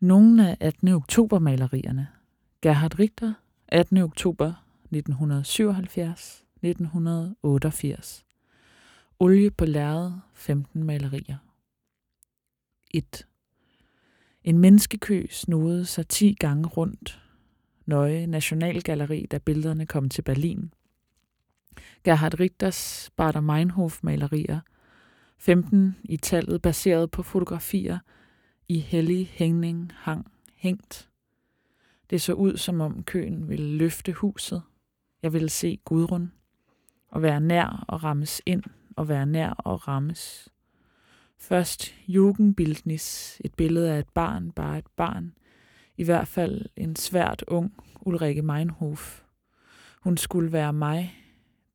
Nogle af 18. oktober-malerierne. Gerhard Richter, 18. oktober 1977, 1988. Olie på lærred, 15 malerier. 1. En menneskekø snodede sig 10 gange rundt. Nøje Nationalgalleri, da billederne kom til Berlin. Gerhard Richters Bader Meinhof-malerier. 15 i tallet baseret på fotografier i hellig hængning hang hængt. Det så ud, som om køen ville løfte huset. Jeg ville se Gudrun og være nær og rammes ind og være nær og rammes. Først Jugendbildnis, et billede af et barn, bare et barn. I hvert fald en svært ung Ulrike Meinhof. Hun skulle være mig,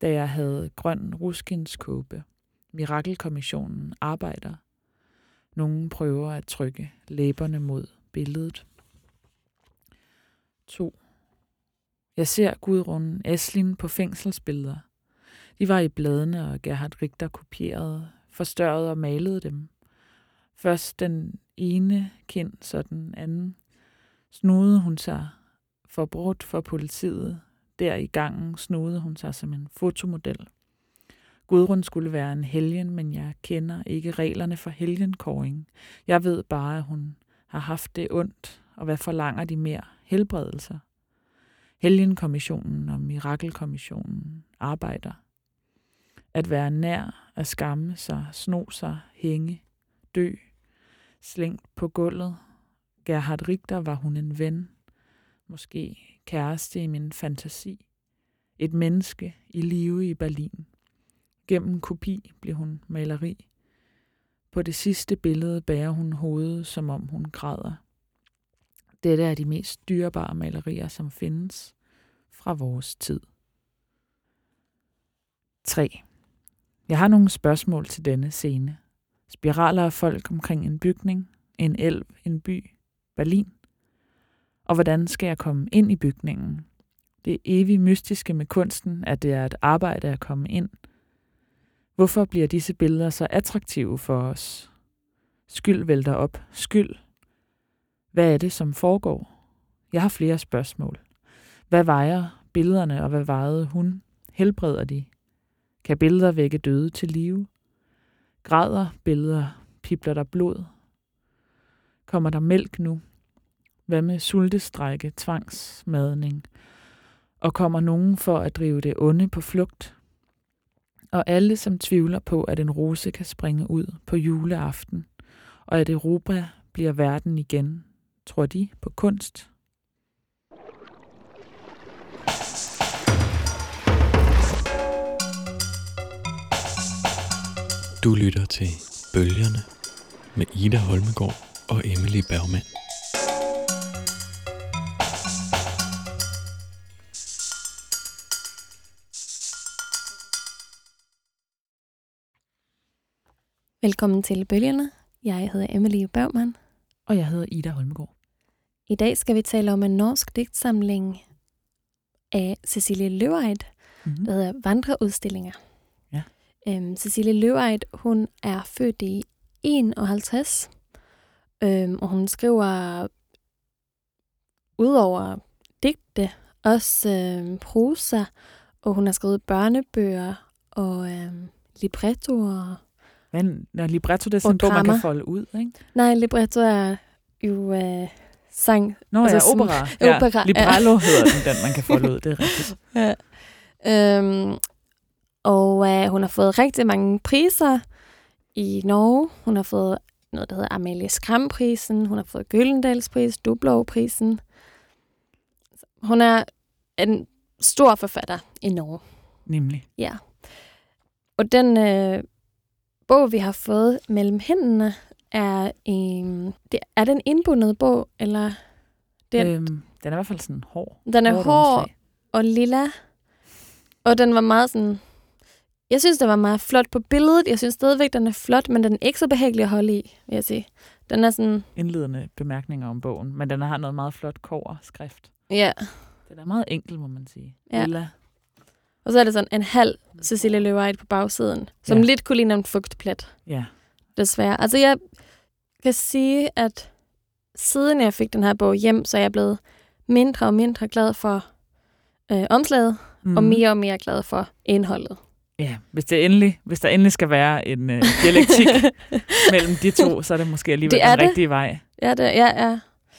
da jeg havde grøn ruskinskåbe. Mirakelkommissionen arbejder. Nogen prøver at trykke læberne mod billedet. 2. Jeg ser Gudrun Eslin på fængselsbilleder. De var i bladene, og Gerhard Richter kopierede, forstørrede og malede dem. Først den ene kind, så den anden. Snudede hun sig forbrudt for politiet. Der i gangen snudede hun sig som en fotomodel. Gudrun skulle være en helgen, men jeg kender ikke reglerne for helgenkåring. Jeg ved bare, at hun har haft det ondt, og hvad forlanger de mere? Helbredelser. Helgenkommissionen og Mirakelkommissionen arbejder. At være nær, at skamme sig, sno sig, hænge, dø, slængt på gulvet. Gerhard Richter var hun en ven, måske kæreste i min fantasi. Et menneske i live i Berlin. Gennem kopi blev hun maleri. På det sidste billede bærer hun hovedet, som om hun græder. Dette er de mest dyrebare malerier, som findes fra vores tid. 3. Jeg har nogle spørgsmål til denne scene. Spiraler af folk omkring en bygning, en elv, en by, Berlin. Og hvordan skal jeg komme ind i bygningen? Det evige mystiske med kunsten, at det er et arbejde at komme ind. Hvorfor bliver disse billeder så attraktive for os? Skyld vælter op. Skyld. Hvad er det, som foregår? Jeg har flere spørgsmål. Hvad vejer billederne, og hvad vejede hun? Helbreder de? Kan billeder vække døde til live? Græder billeder? Pipler der blod? Kommer der mælk nu? Hvad med sultestrække, tvangsmadning? Og kommer nogen for at drive det onde på flugt? Og alle, som tvivler på, at en rose kan springe ud på juleaften, og at Europa bliver verden igen, tror de på kunst? Du lytter til Bølgerne med Ida Holmegård og Emily Bergmann. Velkommen til Bølgerne. Jeg hedder Emily Bergman. Og jeg hedder Ida Holmegård. I dag skal vi tale om en norsk digtsamling af Cecilie Løveid, Mm-hmm. der hedder Vandreudstillinger. Ja. Øhm, Cecilie Løveid, hun er født i 51, øhm, og hun skriver udover digte også øhm, prosa, og hun har skrevet børnebøger og øhm, librettoer. Men når libretto, det er sådan man kan folde ud, ikke? Nej, libretto er jo øh, sang. Nå Altså ja, sådan- opera. Ja, opera, ja. Librello hedder den, den man kan folde ud, det er rigtigt. Ja. Øhm, og øh, hun har fået rigtig mange priser i Norge. Hun har fået noget, der hedder Amalie Skram-prisen. Hun har fået Gyldendalspris, Dublov-prisen. Hun er en stor forfatter i Norge. Nemlig. Ja. Og den øh, bog, vi har fået mellem hænderne, er en, det, er det en indbundet bog, eller Den- Øhm, den er i hvert fald sådan hård. den er hård omslag. og lilla. Og den var meget sådan... Jeg synes, den var meget flot på billedet. Jeg synes stadigvæk, den er flot, men den er ikke så behagelig at holde i, vil jeg sige. Den er sådan... Indledende bemærkninger om bogen, men den har noget meget flot kover skrift. Ja. Den er meget enkel, må man sige. Ja. Lilla. Og så er det sådan en halv Cecilie Løvejt på bagsiden, som Ja. lidt kunne ligne en fugtplet, Ja. desværre. Altså, jeg kan sige, at siden jeg fik den her bog hjem, så er jeg blevet mindre og mindre glad for øh, omslaget, mm. Mhm. og mere og mere glad for indholdet. Ja, hvis, det endelig, hvis der endelig skal være en øh, dialektik mellem de to, så er det måske alligevel Det er den det. rigtige vej. Ja, det, ja, ja,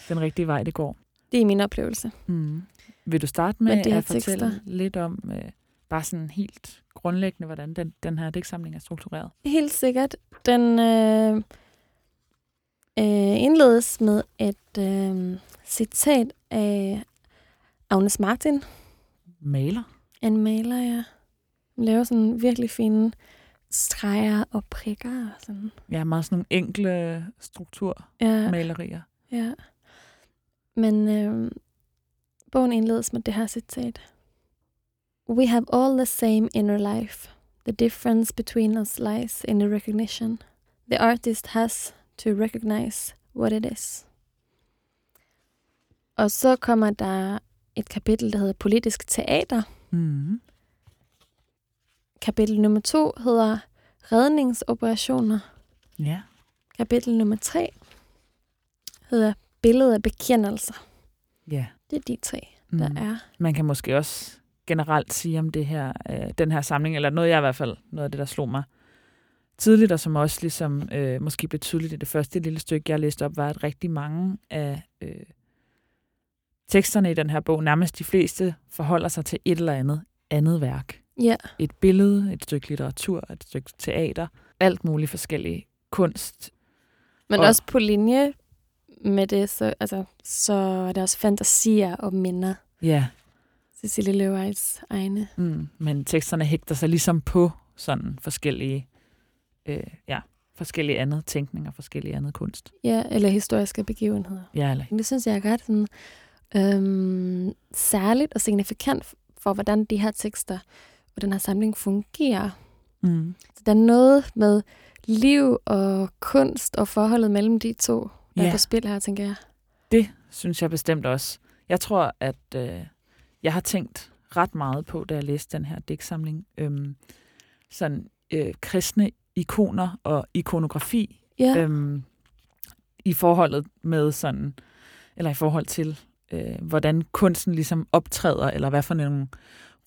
Den rigtige vej, det går. det er min oplevelse. Mm. Vil du starte med, Med at fortælle tekster? lidt om, øh, bare sådan helt grundlæggende, hvordan den, den her digtsamling er struktureret? Helt sikkert. Den øh, øh, indledes med et øh, citat af Agnes Martin, Maler? en maler, ja. Hun laver sådan virkelig fine streger og prikker og sådan. Ja, meget sådan nogle enkle Ja, strukturmalerier. ja. Men øh, bogen indledes med det her citat. We have all the same inner life. The difference between us lies in the recognition. The artist has to recognize what it is. Og så kommer der et kapitel, der hedder Politisk Teater. Mm. Kapitel nummer to hedder Redningsoperationer. Ja. Kapitel nummer tre hedder Billede af bekendelser. ja. Det er de tre, der Mm. er. Man kan måske også generelt sige om det her, øh, den her samling, eller noget jeg i hvert fald, noget af det, der slog mig tidligt, og som også ligesom øh, måske blev tydeligt i det første lille stykke, jeg læste op, var, at rigtig mange af øh, teksterne i den her bog, nærmest de fleste, forholder sig til et eller andet andet værk. Ja, Et billede, et stykke litteratur, et stykke teater, alt muligt forskellige kunst. men Og- også på linje med det, så, altså, så er der også fantasier og minder. Ja, Cecilie Løvejs egne. mm, men teksterne hægter sig ligesom på sådan forskellige, øh, ja, forskellige andet tænkning og forskellige andet kunst. Ja, eller historiske begivenheder. Ja, eller Det synes jeg er ret sådan, øhm, særligt og signifikant for, hvordan de her tekster og den her samling fungerer. Mm. Så der er noget med liv og kunst og forholdet mellem de to, der Ja. er på spil her, tænker jeg. Det synes jeg bestemt også. Jeg tror, at øh, jeg har tænkt ret meget på, da jeg læste den her digtsamling, øhm, sådan øh, kristne ikoner og ikonografi Ja, øhm, i forholdet med sådan, eller i forhold til, øh, hvordan kunsten ligesom optræder, eller hvad for en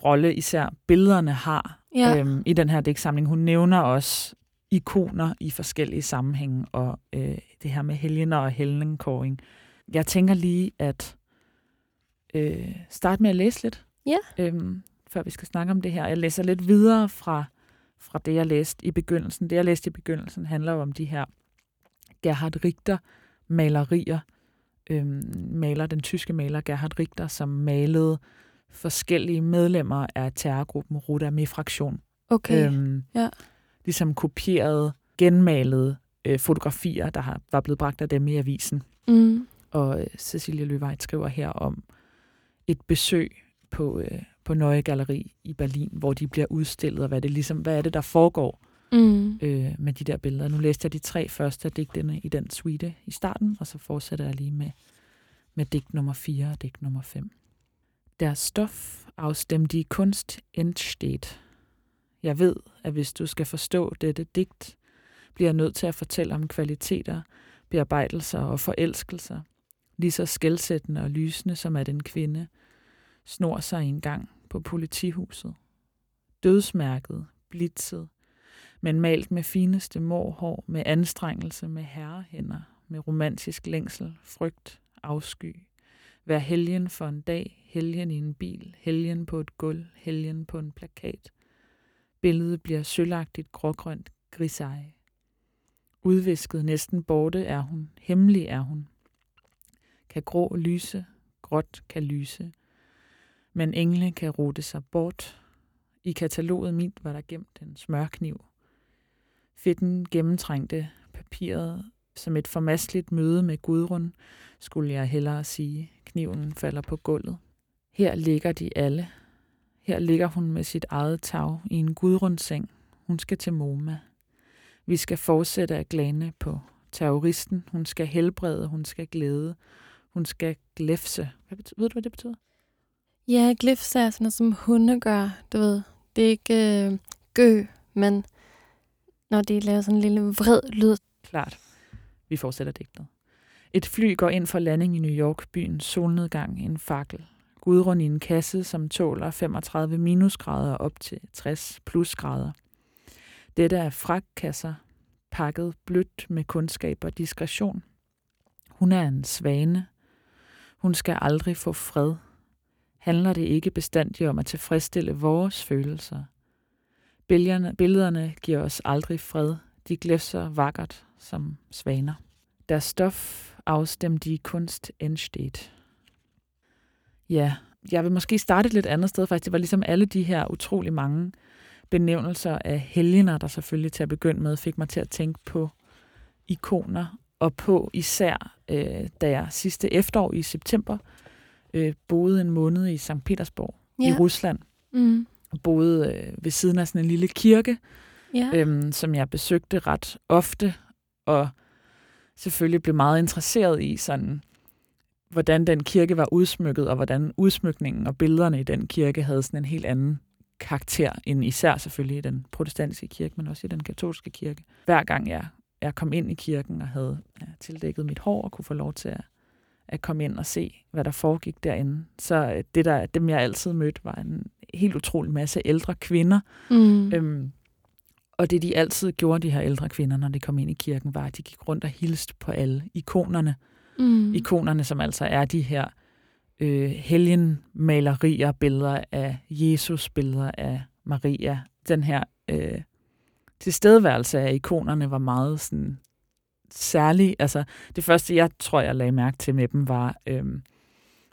rolle især billederne har ja. øhm, i den her digtsamling. Hun nævner også ikoner i forskellige sammenhænge, og øh, det her med helgener og helgenkåring. Jeg tænker lige at øh, starte med at læse lidt, Ja. øhm, før vi skal snakke om det her. Jeg læser lidt videre fra, fra det, jeg læste i begyndelsen. Det, jeg læste i begyndelsen, handler jo om de her Gerhard Richter-malerier. Øhm, maler, den tyske maler Gerhard Richter, som malede forskellige medlemmer af terrorgruppen Roda Fraktion. okay. Øhm, Ja. Ligesom kopierede, genmalede øh, fotografier, der har, var blevet bragt af dem i avisen. Mm. Og øh, Cecilie Løvejt skriver her om et besøg på, øh, på Neue Galleri i Berlin, hvor de bliver udstillet, og hvad, det ligesom, hvad er det, der foregår Mm. øh, med de der billeder. Nu læste jeg de tre første af digtene i den suite i starten, og så fortsætter jeg lige med, med digt nummer 4 og digt nummer 5. Der Stoff aus dem die Kunst entsteht. Jeg ved, at hvis du skal forstå dette digt, bliver nødt til at fortælle om kvaliteter, bearbejdelser og forelskelser, lige så skældsættende og lysende som at en kvinde snor sig en gang på politihuset. Dødsmærket, blitzet, men malt med fineste morhår, med anstrengelse, med herrehænder, med romantisk længsel, frygt, afsky. Vær helgen for en dag, helgen i en bil, helgen på et gulv, helgen på en plakat. Billedet bliver sølagtigt grågrønt, griseje. Udvisket, næsten borte er hun, hemmelig er hun. Kan grå lyse, gråt kan lyse. Men engle kan rute sig bort. I kataloget mit var der gemt en smørkniv. Fedten gennemtrængte papiret som et formasteligt møde med Gudrun, skulle jeg hellere sige. Kniven falder på gulvet. Her ligger de alle. Her ligger hun med sit eget tag i en Gudrun-seng. Hun skal til Moma. Vi skal fortsætte at glane på terroristen. Hun skal helbrede, hun skal glæde. Hun skal glæfse. Hvad betyder, ved du, hvad det betyder? Ja, glyphs er sådan noget, som hunde gør, du ved. Det er ikke øh, gø, men når de laver sådan en lille vred lyd. Klart. Vi fortsætter digtet. Et fly går ind for landing i New York, byens solnedgang, en fakkel. Gudrun i en kasse, som tåler 35 minusgrader op til 60 plusgrader. Dette er frakkasser, pakket blødt med kundskab og diskretion. Hun er en svane. Hun skal aldrig få fred. Handler det ikke bestandigt om at tilfredsstille vores følelser? Billederne, billederne giver os aldrig fred. De glæfser vakkert som svaner. Der stof afstemt i kunst entsteht. Ja, jeg vil måske starte et lidt andet sted, faktisk. Det var ligesom alle de her utrolig mange benævnelser af helgener, der selvfølgelig til at begynde med fik mig til at tænke på ikoner, og på især, øh, da jeg sidste efterår i september øh, boede en måned i St. Petersborg ja. i Rusland. Mm. Boede øh, ved siden af sådan en lille kirke, Ja. øhm, som jeg besøgte ret ofte, og selvfølgelig blev meget interesseret i sådan, hvordan den kirke var udsmykket, og hvordan udsmykningen og billederne i den kirke havde sådan en helt anden karakter, end især selvfølgelig i den protestantiske kirke, men også i den katolske kirke. Hver gang jeg, jeg kom ind i kirken og havde ja, tildækket mit hår og kunne få lov til at, at komme ind og se, hvad der foregik derinde, så øh, det der, dem jeg altid mødte, var en helt utrolig masse ældre kvinder, Mm. Øhm, og det, de altid gjorde, de her ældre kvinder, når de kom ind i kirken, var, at de gik rundt og hilste på alle ikonerne. mm. Ikonerne, som altså er de her øh, helgenmalerier, billeder af Jesus, billeder af Maria. Den her øh, tilstedeværelse af ikonerne var meget sådan særlig. Altså, det første, jeg tror, jeg lagde mærke til med dem, var, øh,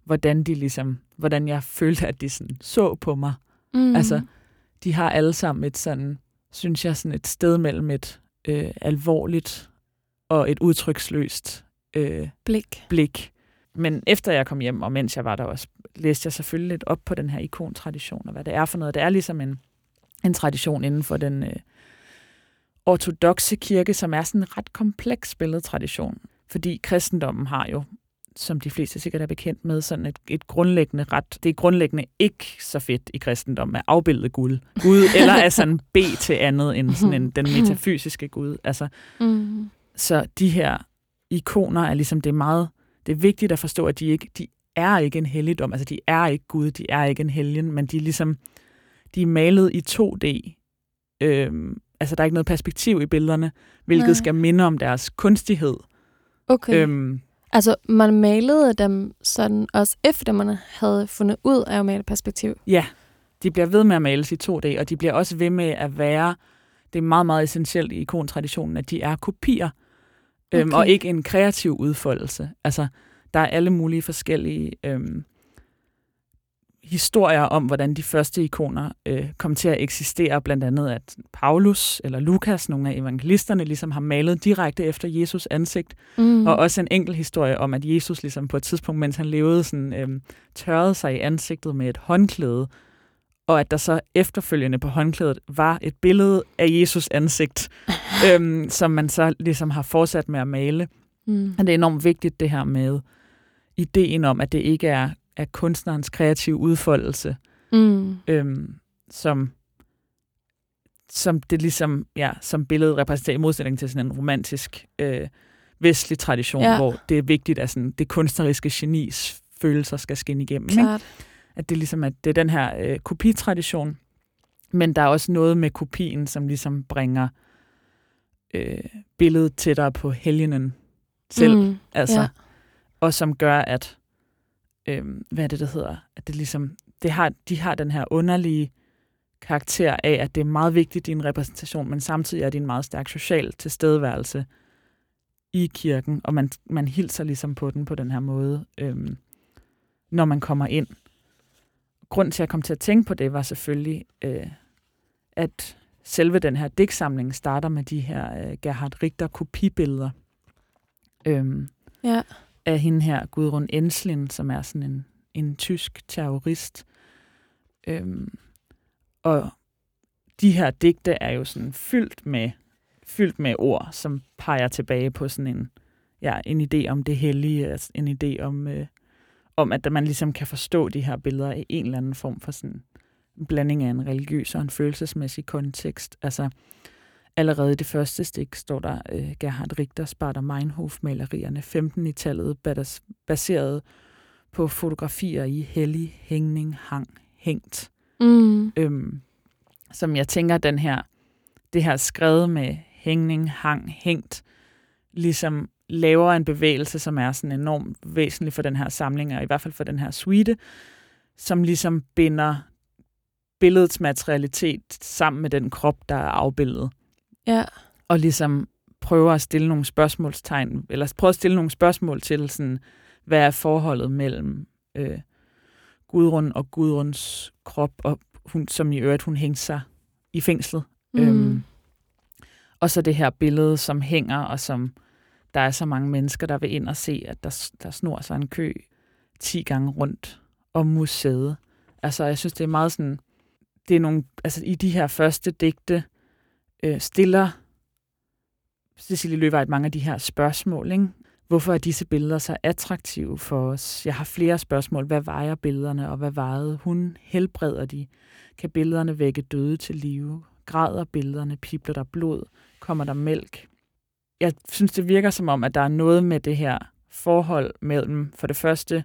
hvordan de ligesom, hvordan jeg følte, at de sådan så på mig Mm. Altså, de har alle sammen et sådan, synes jeg, sådan et sted mellem et øh, alvorligt og et udtryksløst øh, blik. blik. Men efter jeg kom hjem, og mens jeg var der også, læste jeg selvfølgelig lidt op på den her ikontradition, og hvad det er for noget. Det er ligesom en, en tradition inden for den øh, ortodoxe kirke, som er sådan en ret kompleks billedtradition. Fordi kristendommen har jo, som de fleste sikkert er bekendt med, sådan et, et grundlæggende ret. Det er grundlæggende ikke så fedt i kristendommen at afbilde Gud. Gud eller at sådan bede til andet end sådan en, den metafysiske Gud. Altså, Mm. så de her ikoner er ligesom, det er meget, det er vigtigt at forstå, at de ikke, de er ikke en helligdom, altså de er ikke Gud, de er ikke en helgen, men de er ligesom, de er malet i 2D. Øhm, altså der er ikke noget perspektiv i billederne, hvilket Nej. Skal minde om deres kunstighed. Okay. Øhm, Altså, man malede dem sådan også efter man havde fundet ud af at male perspektiv. ja, de bliver ved med at males i 2D, og de bliver også ved med at være, det er meget, meget essentielt i ikontraditionen, at de er kopier, øhm, Okay. og ikke en kreativ udfoldelse. Altså, der er alle mulige forskellige øhm, historier om, hvordan de første ikoner øh, kom til at eksistere. Blandt andet, at Paulus eller Lukas, nogle af evangelisterne, ligesom har malet direkte efter Jesus ansigt. Mm. Og også en enkelt historie om, at Jesus ligesom på et tidspunkt, mens han levede, sådan, øhm, tørrede sig i ansigtet med et håndklæde, og at der så efterfølgende på håndklædet var et billede af Jesus ansigt, øhm, som man så ligesom har fortsat med at male. Mm. Og det er enormt vigtigt det her med ideen om, at det ikke er, er kunstnerens kreative udfoldelse, Mm. øhm, som, som det ligesom, ja, som billedet repræsenterer i modsætning til sådan en romantisk øh, vestlig tradition, Ja. hvor det er vigtigt, at sådan, det kunstneriske genis følelser skal skinne igennem. Ikke? Klart. At det ligesom at det er den her øh, kopitradition, men der er også noget med kopien, som ligesom bringer øh, billedet tættere på helgenen selv. Mm. Altså, ja. Og som gør, at, øh, hvad er det, det hedder? At det ligesom, det har, de har den her underlige karakter af, at det er meget vigtigt i en repræsentation, men samtidig er det en meget stærk social tilstedeværelse i kirken, og man, man hilser ligesom på den på den her måde, øh, når man kommer ind. Grunden til, at jeg kom til at tænke på det, var selvfølgelig, øh, at selve den her digtsamling starter med de her øh, Gerhard Richter kopibilleder. Øhm, Ja af hende her, Gudrun Enslin, som er sådan en, en tysk terrorist. Øhm, og de her digte er jo sådan fyldt med, fyldt med ord, som peger tilbage på sådan en, ja, en idé om det hellige, altså en idé om, øh, om, at man ligesom kan forstå de her billeder i en eller anden form for sådan en blanding af en religiøs og en følelsesmæssig kontekst. Altså, allerede i det første stik står der øh, Gerhard Richter Sparta Meinhof-malerierne 15-tallet, baseret på fotografier i hellig, hængning, hang, hængt. Mm. Øhm, som jeg tænker, den her, det her skrevet med hængning, hang, hængt, ligesom laver en bevægelse, som er sådan enormt væsentlig for den her samling, og i hvert fald for den her suite, som ligesom binder billedets materialitet sammen med den krop, der er afbildet. Ja. Og ligesom prøver at stille nogle spørgsmålstegn, eller prøver at stille nogle spørgsmål til, sådan, hvad er forholdet mellem øh, Gudrun og Gudruns krop, og hun, som i øvrigt, hun hængte sig i fængslet. Mm. Øhm, og så det her billede, som hænger, og som der er så mange mennesker, der vil ind og se, at der, der snor sig en kø 10 gange rundt om museet. Altså, jeg synes, det er meget sådan, det er nogle, altså i de her første digte, øh, stiller Cecilie Løvejt mange af de her spørgsmål, ikke? Hvorfor er disse billeder så attraktive for os? Jeg har flere spørgsmål. Hvad vejer billederne, og hvad vejede hun? Helbreder de? Kan billederne vække døde til live? Græder billederne? Pibler der blod? Kommer der mælk? Jeg synes, det virker som om, at der er noget med det her forhold mellem, for det første,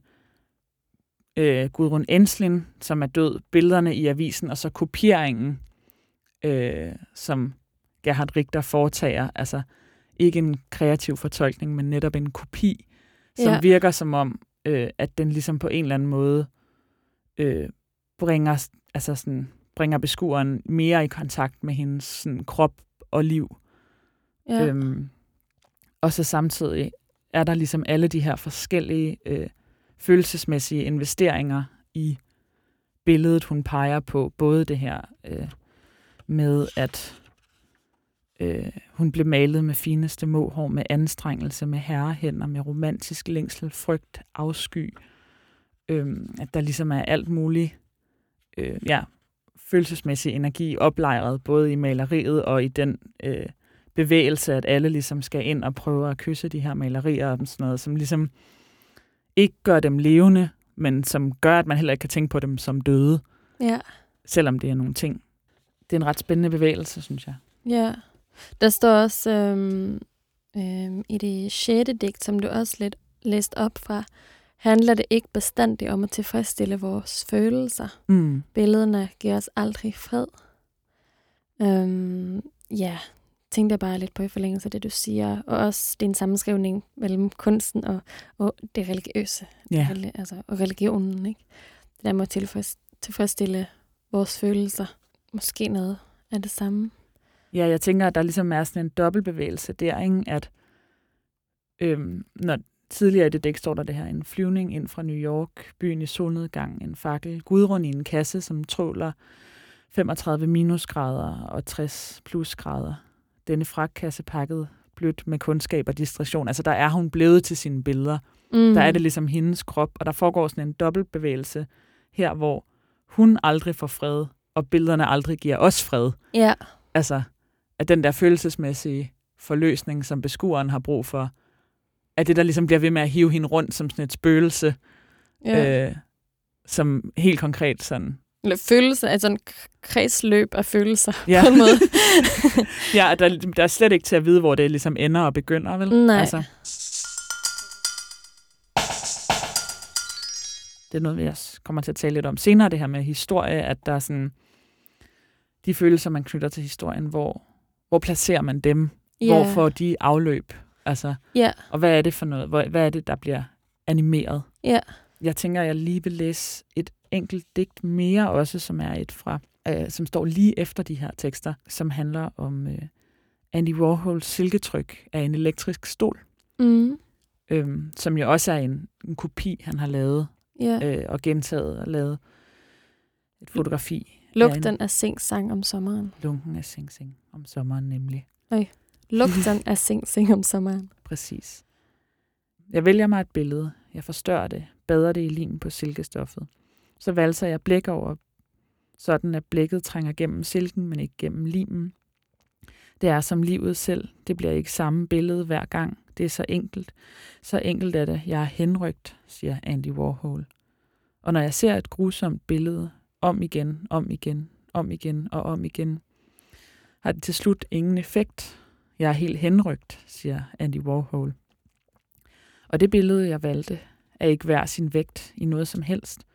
øh, Gudrun Enslin, som er død, billederne i avisen, og så kopieringen, øh, som Gerhard Richter foretager. Altså ikke en kreativ fortolkning, men netop en kopi, som Ja. virker som om, øh, at den ligesom på en eller anden måde øh, bringer, altså sådan, bringer beskueren mere i kontakt med hendes sådan, krop og liv. Ja. Øhm, og så samtidig er der ligesom alle de her forskellige øh, følelsesmæssige investeringer i billedet, hun peger på. Både det her øh, med, at øh, hun blev malet med fineste mohår, med anstrengelse, med herrehænder, med romantisk længsel, frygt, afsky. Øh, at der ligesom er alt muligt øh, ja, følelsesmæssig energi oplejret, både i maleriet og i den øh, bevægelse, at alle ligesom skal ind og prøve at kysse de her malerier og sådan noget, som ligesom ikke gør dem levende, men som gør, at man heller ikke kan tænke på dem som døde, ja. selvom det er nogle ting. Det er en ret spændende bevægelse, synes jeg. Ja. Der står også øhm, øhm, i det sjette digt, som du også lidt læste op fra, handler det ikke bestandigt om at tilfredsstille vores følelser. Mm. Billederne giver os aldrig fred. Øhm, ja, tænkte jeg bare lidt på i forlængelse af det, du siger. Og også din sammenskrivning mellem kunsten og, og det religiøse. Reli- altså, og religionen, ikke? Det der med at tilfreds, tilfredsstille vores følelser. Måske noget af det samme. Ja, jeg tænker, at der ligesom er sådan en dobbeltbevægelse der, ikke? at øhm, når tidligere i det dæk står der det her, en flyvning ind fra New York, byen i solnedgang, en fakkel, Gudrun i en kasse, som tråler 35 minusgrader og 60 plusgrader. Denne fragtkasse pakket blødt med kundskab og distraktion. Altså der er hun blevet til sine billeder. Mm. Der er det ligesom hendes krop, og der foregår sådan en dobbeltbevægelse her, hvor hun aldrig får fred, og billederne aldrig giver os fred. Ja, Altså, at den der følelsesmæssige forløsning, som beskueren har brug for, at det der ligesom bliver ved med at hive hende rundt som sådan et spøgelse, ja. øh, som helt konkret sådan, Eller følelse, altså en kredsløb af følelser Ja. på en måde. ja, der, der er slet ikke til at vide, hvor det ligesom ender og begynder, vel? Nej. Altså, det er noget, vi også kommer til at tale lidt om senere, det her med historie, at der er sådan, de følelser, man knytter til historien, hvor, hvor placerer man dem? Hvor får de afløb? Altså, Ja, og hvad er det for noget? Hvor, hvad er det, der bliver animeret? ja. Jeg tænker, jeg lige vil læse et enkelt digt mere også, som er et fra, øh, som står lige efter de her tekster, som handler om øh, Andy Warhols silketryk af en elektrisk stol, Mm. øhm, som jo også er en, en kopi, han har lavet ja. øh, og gentaget og lavet et fotografi. Lugten af sing sang om sommeren. Lunken af Sing om sommeren nemlig. Lugten af sing sing om sommeren. Præcis. Jeg vælger mig et billede. Jeg forstørrer det, bader det i lim på silkestoffet. Så valser jeg blæk over, sådan at blækket trænger gennem silken, men ikke gennem limen. Det er som livet selv. Det bliver ikke samme billede hver gang. Det er så enkelt. Så enkelt er det. Jeg er henrygt, siger Andy Warhol. Og når jeg ser et grusomt billede, om igen, om igen, om igen og om igen, har det til slut ingen effekt. Jeg er helt henrygt, siger Andy Warhol. Og det billede, jeg valgte, er ikke værd sin vægt i noget som helst,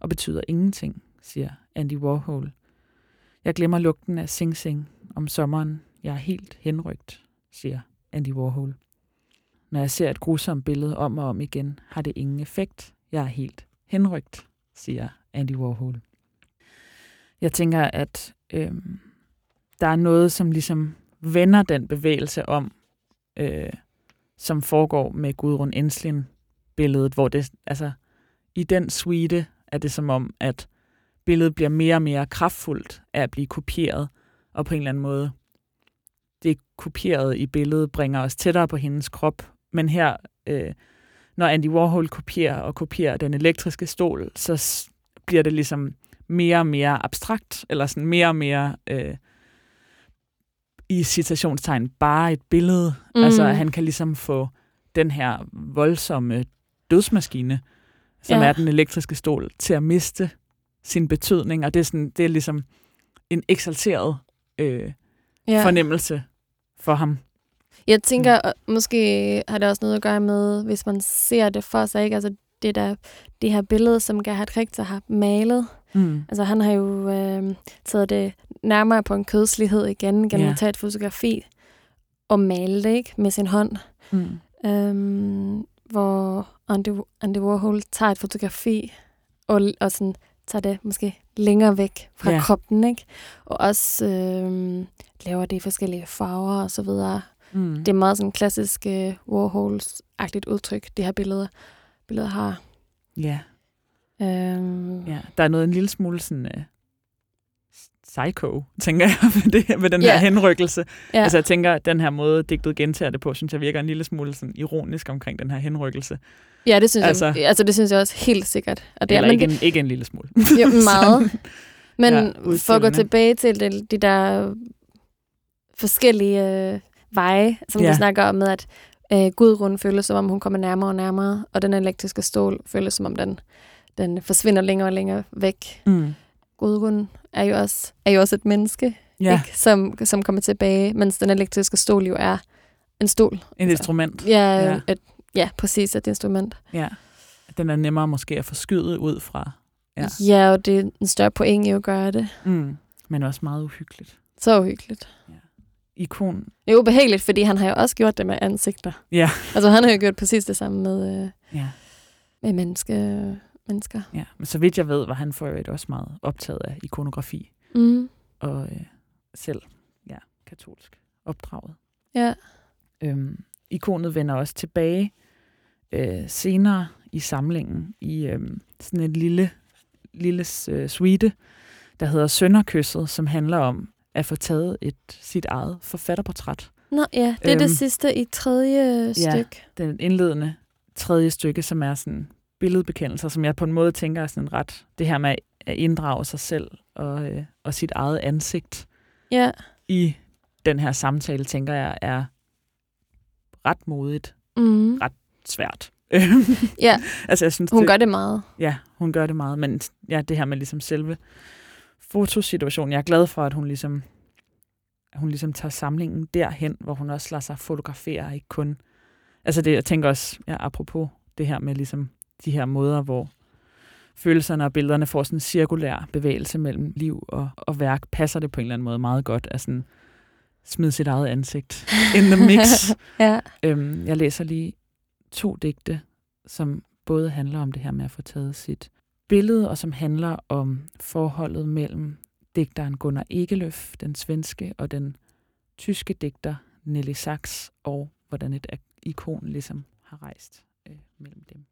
og betyder ingenting, siger Andy Warhol. Jeg glemmer lugten af Sing Sing om sommeren. Jeg er helt henrygt, siger Andy Warhol. Når jeg ser et grusomt billede om og om igen, har det ingen effekt. Jeg er helt henrygt, siger Andy Warhol. Jeg tænker, at øhm, der er noget, som ligesom vender den bevægelse om, øh, som foregår med Gudrun Enslin billedet, hvor det, altså, i den suite er det som om, at billedet bliver mere og mere kraftfuldt af at blive kopieret, og på en eller anden måde, det kopierede i billedet bringer os tættere på hendes krop, men her, øh, når Andy Warhol kopierer og kopierer den elektriske stol, så bliver det ligesom mere og mere abstrakt, eller sådan mere og mere øh, i citationstegn bare et billede. Mm. Altså, han kan ligesom få den her voldsomme dødsmaskine, som ja. er den elektriske stol, til at miste sin betydning, og det er, sådan, det er ligesom en eksalteret øh, ja. fornemmelse for ham. Jeg tænker, mm. måske har det også noget at gøre med, hvis man ser det for sig, ikke? Altså det der, det her billede, som Gerhard Richter har malet. Mm. Altså han har jo øh, taget det nærmere på en kødslighed igen, gennem yeah. at tage et fotografi og male det, ikke? Med sin hånd. Mm. Øhm, hvor Andy, Andy Warhol tager et fotografi og, og sådan tager det måske længere væk fra yeah. kroppen, ikke? Og også øh, laver det i forskellige farver og så videre. Mm. Det er meget sådan klassisk uh, Warhols-agtigt udtryk, det her billede, billede har. Ja. Øhm. ja. Der er noget en lille smule sådan... Uh, psycho, tænker jeg, med, det, med den yeah. her henrykkelse. Yeah. Altså jeg tænker, at den her måde, digtet gentager det på, synes jeg virker en lille smule sådan ironisk omkring den her henrykkelse. Ja, det synes, altså, jeg, altså, det synes jeg også helt sikkert. Og det eller er, ikke, en, ikke en lille smule. Jo, meget. Men ja, for at gå tilbage til de, de der forskellige øh, veje, som ja. du snakker om med, at øh, Gudrun føles som om, hun kommer nærmere og nærmere, og den elektriske stål føles som om, den, den forsvinder længere og længere væk. Mm. Gudrun er jo også, er jo også et menneske, ja. ikke? Som, som kommer tilbage, mens den elektriske stol jo er en stol. En altså, instrument. Ja, ja. Et, ja, præcis et instrument. Ja, den er nemmere måske at forskyde ud fra. Ja, ja og det er en større point i at gøre det. Mm. Men også meget uhyggeligt. Så uhyggeligt. Ja. Ikon. Det er ubehageligt, fordi han har jo også gjort det med ansigter. Ja. Altså han har jo gjort præcis det samme med, øh, ja. med menneske, mennesker. Ja, men så vidt jeg ved, var han for øvrigt også meget optaget af ikonografi. Mm. Og øh, selv, ja, katolsk opdraget. Ja. Øhm, ikonet vender også tilbage øh, senere i samlingen i øh, sådan en lille, lille øh, suite, der hedder Sønderkysset, som handler om at få taget et sit eget forfatterportræt. Nå ja, det er øhm, det sidste i tredje stykke. Ja, den indledende tredje stykke, som er sådan billedbekendelser, som jeg på en måde tænker er sådan ret, det her med at inddrage sig selv og, øh, og sit eget ansigt ja. i den her samtale, tænker jeg, er ret modigt, mm. ret svært. ja, altså, jeg synes, hun det, gør det meget. Ja, hun gør det meget, men ja, det her med ligesom selve fotosituationen, jeg er glad for, at hun ligesom, at hun ligesom tager samlingen derhen, hvor hun også lader sig fotografere, ikke kun... Altså det, jeg tænker også, ja, apropos det her med ligesom de her måder, hvor følelserne og billederne får sådan en cirkulær bevægelse mellem liv og, og værk, passer det på en eller anden måde meget godt at sådan smide sit eget ansigt in the mix. ja. øhm, jeg læser lige to digte, som både handler om det her med at få taget sit billede, og som handler om forholdet mellem digteren Gunnar Egeløf, den svenske, og den tyske digter Nelly Sachs, og hvordan et ikon ligesom har rejst øh, mellem dem.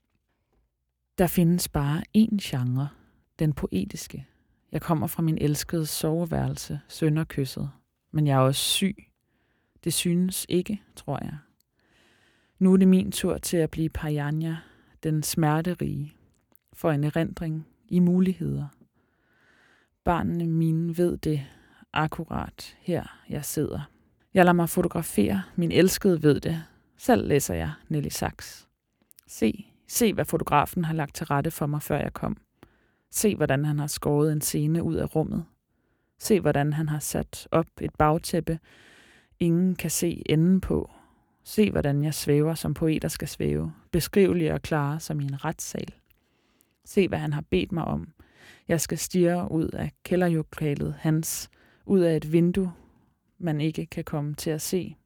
Der findes bare én genre, den poetiske. Jeg kommer fra min elskede soveværelse, sønderkysset, men jeg er også syg. Det synes ikke, tror jeg. Nu er det min tur til at blive Pajanja, den smerterige, for en erindring i muligheder. Barnene mine ved det akkurat her, jeg sidder. Jeg lader mig fotografere. Min elskede ved det. Selv læser jeg Nelly Sachs. Se, se hvad fotografen har lagt til rette for mig, før jeg kom. Se, hvordan han har skåret en scene ud af rummet. Se, hvordan han har sat op et bagtæppe, ingen kan se enden på. Se, hvordan jeg svæver, som poeter skal svæve, beskrivelig og klar som i en retssal. Se, hvad han har bedt mig om. Jeg skal stirre ud af kælderlokalet hans, ud af et vindue, man ikke kan komme til at se.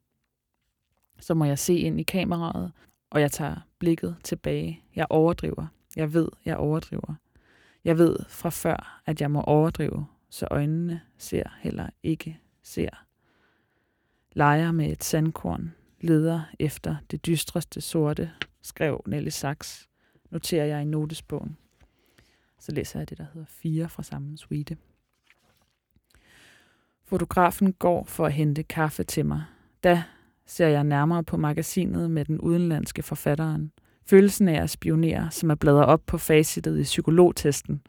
Så må jeg se ind i kameraet, og jeg tager blikket tilbage. Jeg overdriver. Jeg ved, jeg overdriver. Jeg ved fra før, at jeg må overdrive, så øjnene ser heller ikke ser. Leger med et sandkorn, leder efter det dystreste sorte, skrev Nelly Sachs, noterer jeg i notesbogen. Så læser jeg det, der hedder Fire fra samme suite. Fotografen går for at hente kaffe til mig. Da ser jeg nærmere på magasinet med den udenlandske forfatteren. Følelsen af at spionere, som er bladret op på facitet i psykologtesten.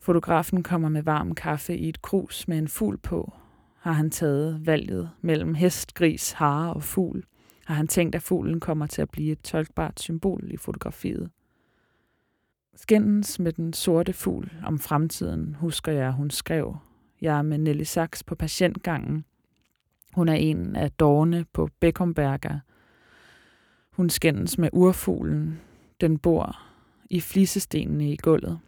Fotografen kommer med varm kaffe i et krus med en fugl på. Har han taget valget mellem hest, gris, hare og fugl? Har han tænkt, at fuglen kommer til at blive et tolkbart symbol i fotografiet? Skændens med den sorte fugl om fremtiden, husker jeg, hun skrev. Jeg er med Nelly Sachs på patientgangen. Hun er en af dårne på Beckomberger. Hun skændes med urfuglen. Den bor i flisestenene i gulvet.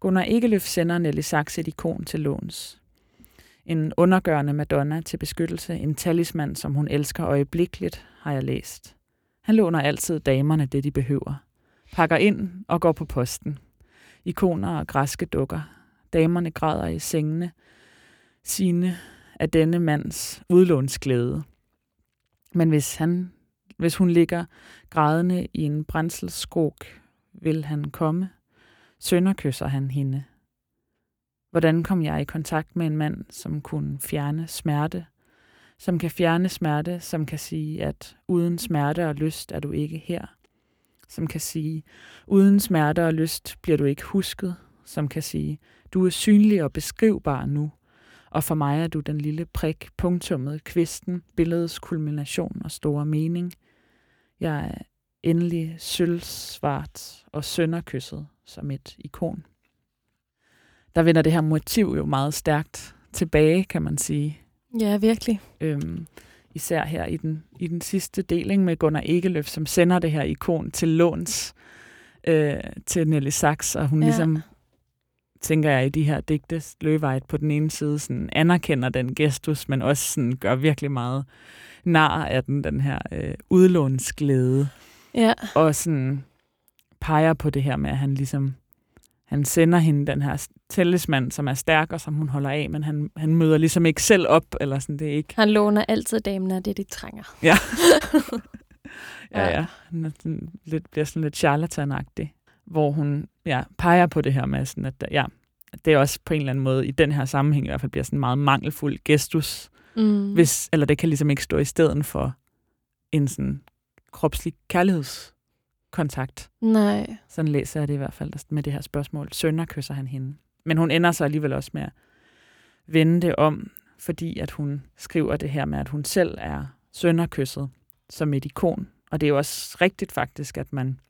Gunnar Egeløf sender Nelly Sachs et ikon til låns. En undergørende Madonna til beskyttelse, en talisman, som hun elsker øjeblikkeligt, har jeg læst. Han låner altid damerne det, de behøver. Pakker ind og går på posten. Ikoner og græske dukker. Damerne græder i sengene. Sine af denne mands udlånsglæde. Men hvis, han, hvis hun ligger grædende i en brændselskrog, vil han komme. Sønderkysser han hende. Hvordan kom jeg i kontakt med en mand, som kunne fjerne smerte? Som kan fjerne smerte, som kan sige, at uden smerte og lyst er du ikke her. Som kan sige, uden smerte og lyst bliver du ikke husket. Som kan sige, du er synlig og beskrivbar nu. Og for mig er du den lille prik, punktummet, kvisten, billedets kulmination og store mening. Jeg er endelig sølvsvart og sønderkysset som et ikon der vender det her motiv jo meget stærkt tilbage, kan man sige. Ja, virkelig. Øhm, især her i den, i den sidste deling med Gunnar Egeløf, som sender det her ikon til låns øh, til Nelly Sachs, og hun ja. ligesom, tænker jeg i de her digte, Løvejt på den ene side, sådan anerkender den gestus, men også sådan gør virkelig meget nar af den, den her øh, udlånsglæde. Ja. Og sådan peger på det her med, at han ligesom han sender hende den her talisman, som er stærk og som hun holder af, men han, han møder ligesom ikke selv op, eller sådan, det er ikke... Han låner altid damene det, de trænger. Ja. ja, ja. Han er sådan lidt, bliver sådan lidt charlatanagtig, hvor hun ja, peger på det her med, sådan, at ja, det er også på en eller anden måde, i den her sammenhæng i hvert fald, bliver sådan en meget mangelfuld gestus, mm. hvis, eller det kan ligesom ikke stå i stedet for en sådan kropslig kærligheds kontakt. Nej. Sådan læser jeg det i hvert fald med det her spørgsmål. Sønder kysser han hende. Men hun ender så alligevel også med at vende det om, fordi at hun skriver det her med, at hun selv er sønderkysset som et ikon. Og det er jo også rigtigt faktisk, at man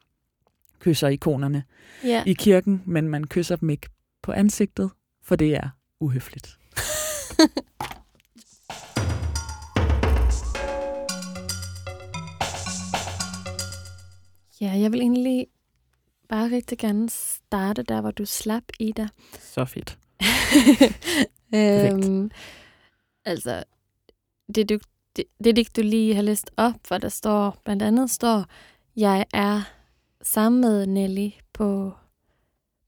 kysser ikonerne ja. i kirken, men man kysser dem ikke på ansigtet, for det er uhøfligt. Ja, jeg vil egentlig bare rigtig gerne starte der, hvor du slap, Ida. Så fedt. øhm, altså, det, du, det, det digt, du lige har læst op, hvor der står, blandt andet står, jeg er sammen med Nelly på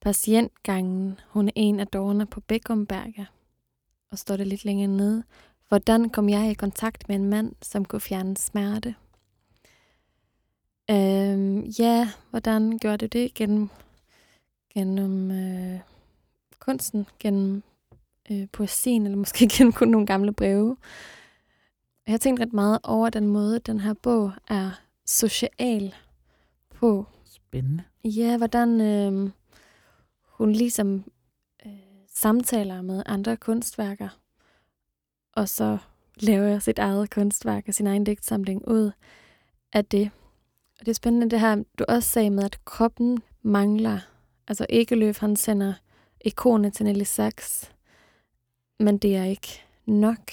patientgangen. Hun er en af dårerne på Beckomberger. Og står det lidt længere nede. Hvordan kom jeg i kontakt med en mand, som kunne fjerne smerte? Øhm, ja, hvordan gør du det? Gennem, gennem øh, kunsten, gennem øh, poesien, eller måske gennem kun nogle gamle breve. Jeg har tænkt ret meget over den måde, den her bog er social på. Spændende. Ja, hvordan øh, hun ligesom øh, samtaler med andre kunstværker, og så laver sit eget kunstværk og sin egen digtsamling ud af det. Og det er spændende det her, du også sagde med, at kroppen mangler. Altså Egeløf, han sender ikonet til Nelly Sachs. men det er ikke nok.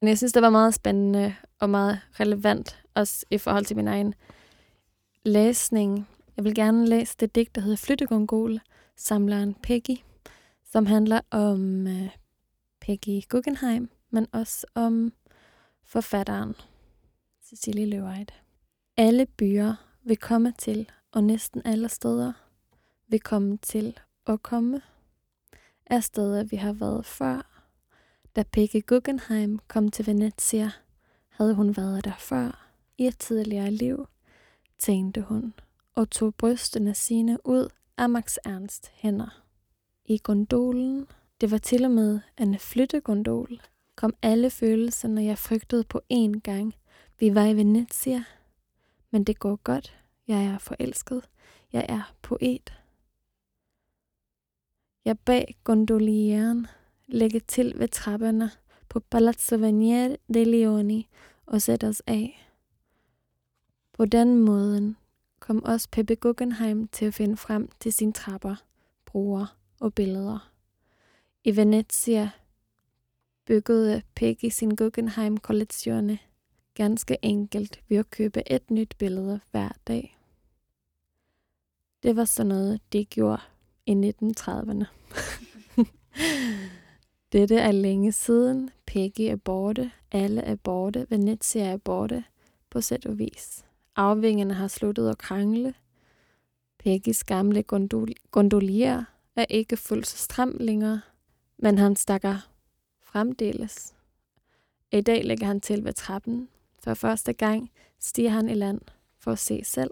Men jeg synes, det var meget spændende og meget relevant, også i forhold til min egen læsning. Jeg vil gerne læse det digt, der hedder Flyttegongol, samleren Peggy, som handler om øh, Peggy Guggenheim, men også om forfatteren Cecilie Løveide. Alle byer vil komme til, og næsten alle steder vil komme til at komme, er steder, vi har været før. Da Peggy Guggenheim kom til Venezia, havde hun været der før i et tidligere liv, tænkte hun, og tog brystene sine ud af Max Ernst hænder. I gondolen, det var til og med en flyttegondol, kom alle følelserne, jeg frygtede på én gang. Vi var i Venezia, men det går godt. Jeg er forelsket. Jeg er poet. Jeg bag gondolieren lægge til ved trapperne på Palazzo Vanier de Leoni og sætte os af. På den måde kom også Peppe Guggenheim til at finde frem til sine trapper, bruger og billeder. I Venezia byggede Peggy sin Guggenheim-kollektione ganske enkelt ved at købe et nyt billede hver dag. Det var sådan noget, de gjorde i 1930'erne. Dette er længe siden. Peggy er borte. Alle er borte. Venezia er borte. På sæt og vis. Afvingerne har sluttet at krangle. Peggys gamle gondol gondolier er ikke fuldt så stram længere, men han stakker fremdeles. I dag ligger han til ved trappen. For første gang stiger han i land for at se selv.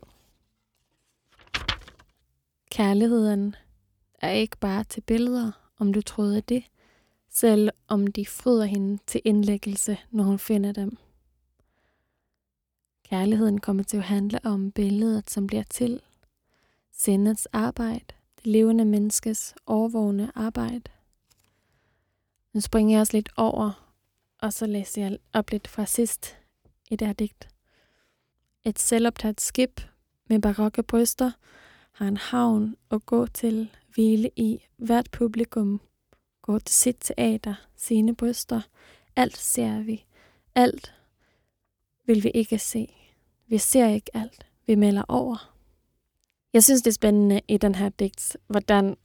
Kærligheden er ikke bare til billeder, om du troede det, selv om de fryder hende til indlæggelse, når hun finder dem. Kærligheden kommer til at handle om billedet, som bliver til. Sindets arbejde, det levende menneskes overvågne arbejde. Nu springer jeg også lidt over, og så læser jeg op lidt fra sidst i det her digt. Et selvoptaget skib med barokke bryster har en havn at gå til, hvile i. Hvert publikum går til sit teater, sine bryster. Alt ser vi. Alt vil vi ikke se. Vi ser ikke alt. Vi melder over. Jeg synes, det er spændende i den her digt, hvordan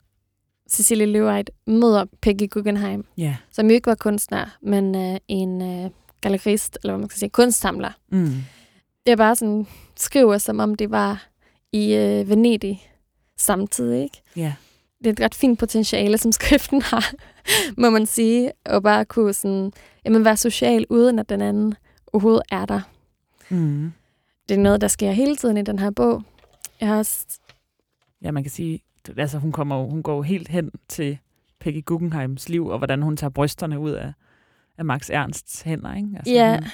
Cecilie Løvejt møder Peggy Guggenheim, Ja. som jo ikke var kunstner, men øh, en øh, gallerist, eller hvad man skal sige, kunstsamler. Mm. Det er bare sådan, skriver som om det var i øh, Venedig samtidig, ikke? Ja. Det er et ret fint potentiale, som skriften har, må man sige, og bare kunne sådan, jamen, være social, uden at den anden overhovedet er der. Mm. Det er noget, der sker hele tiden i den her bog. Jeg har også, Ja, man kan sige, altså hun, kommer, hun går jo helt hen til Peggy Guggenheims liv, og hvordan hun tager brysterne ud af, af Max Ernsts hænder, ikke? Altså, ja, Hun,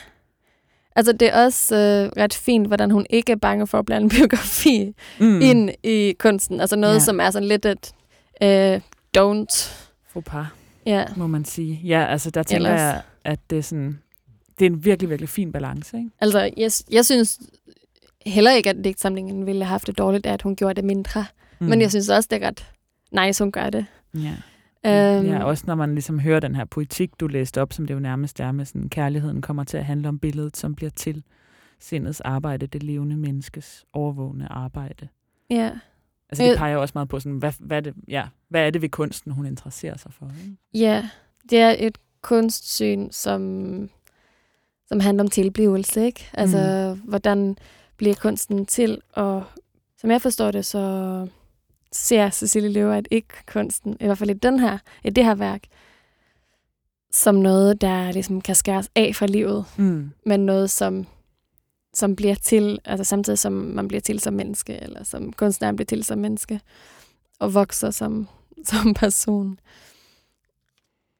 altså det er også øh, ret fint, hvordan hun ikke er bange for at blande biografi mm, ind i kunsten. Altså noget, ja. som er sådan lidt et øh, don't. faux pas, Ja. må man sige. Ja, altså der tænker Ellers- jeg, at det er sådan, det er en virkelig, virkelig fin balance, ikke? Altså, jeg, jeg synes heller ikke, at digtsamlingen ville have haft det dårligt, at hun gjorde det mindre. Mm. Men jeg synes også, det er ret nice, hun gør det. Ja. Øhm, ja, også når man ligesom hører den her poetik, du læste op, som det jo nærmest er med sådan, kærligheden kommer til at handle om billedet, som bliver til sindets arbejde, det levende menneskes overvågne arbejde. ja. Altså det Øh. peger jo også meget på, sådan, hvad, hvad, det, ja, hvad er det ved kunsten, hun interesserer sig for? Ikke? ja, det er et kunstsyn, som, som handler om tilblivelse, ikke? Altså, mm. hvordan bliver kunsten til? Og som jeg forstår det, så ser Cecilie Løvert ikke kunsten, i hvert fald i, den her, i det her værk, som noget, der ligesom kan skæres af fra livet. Mm. men noget, som, som bliver til, altså samtidig som man bliver til som menneske, eller som kunstneren bliver til som menneske, og vokser som, som person.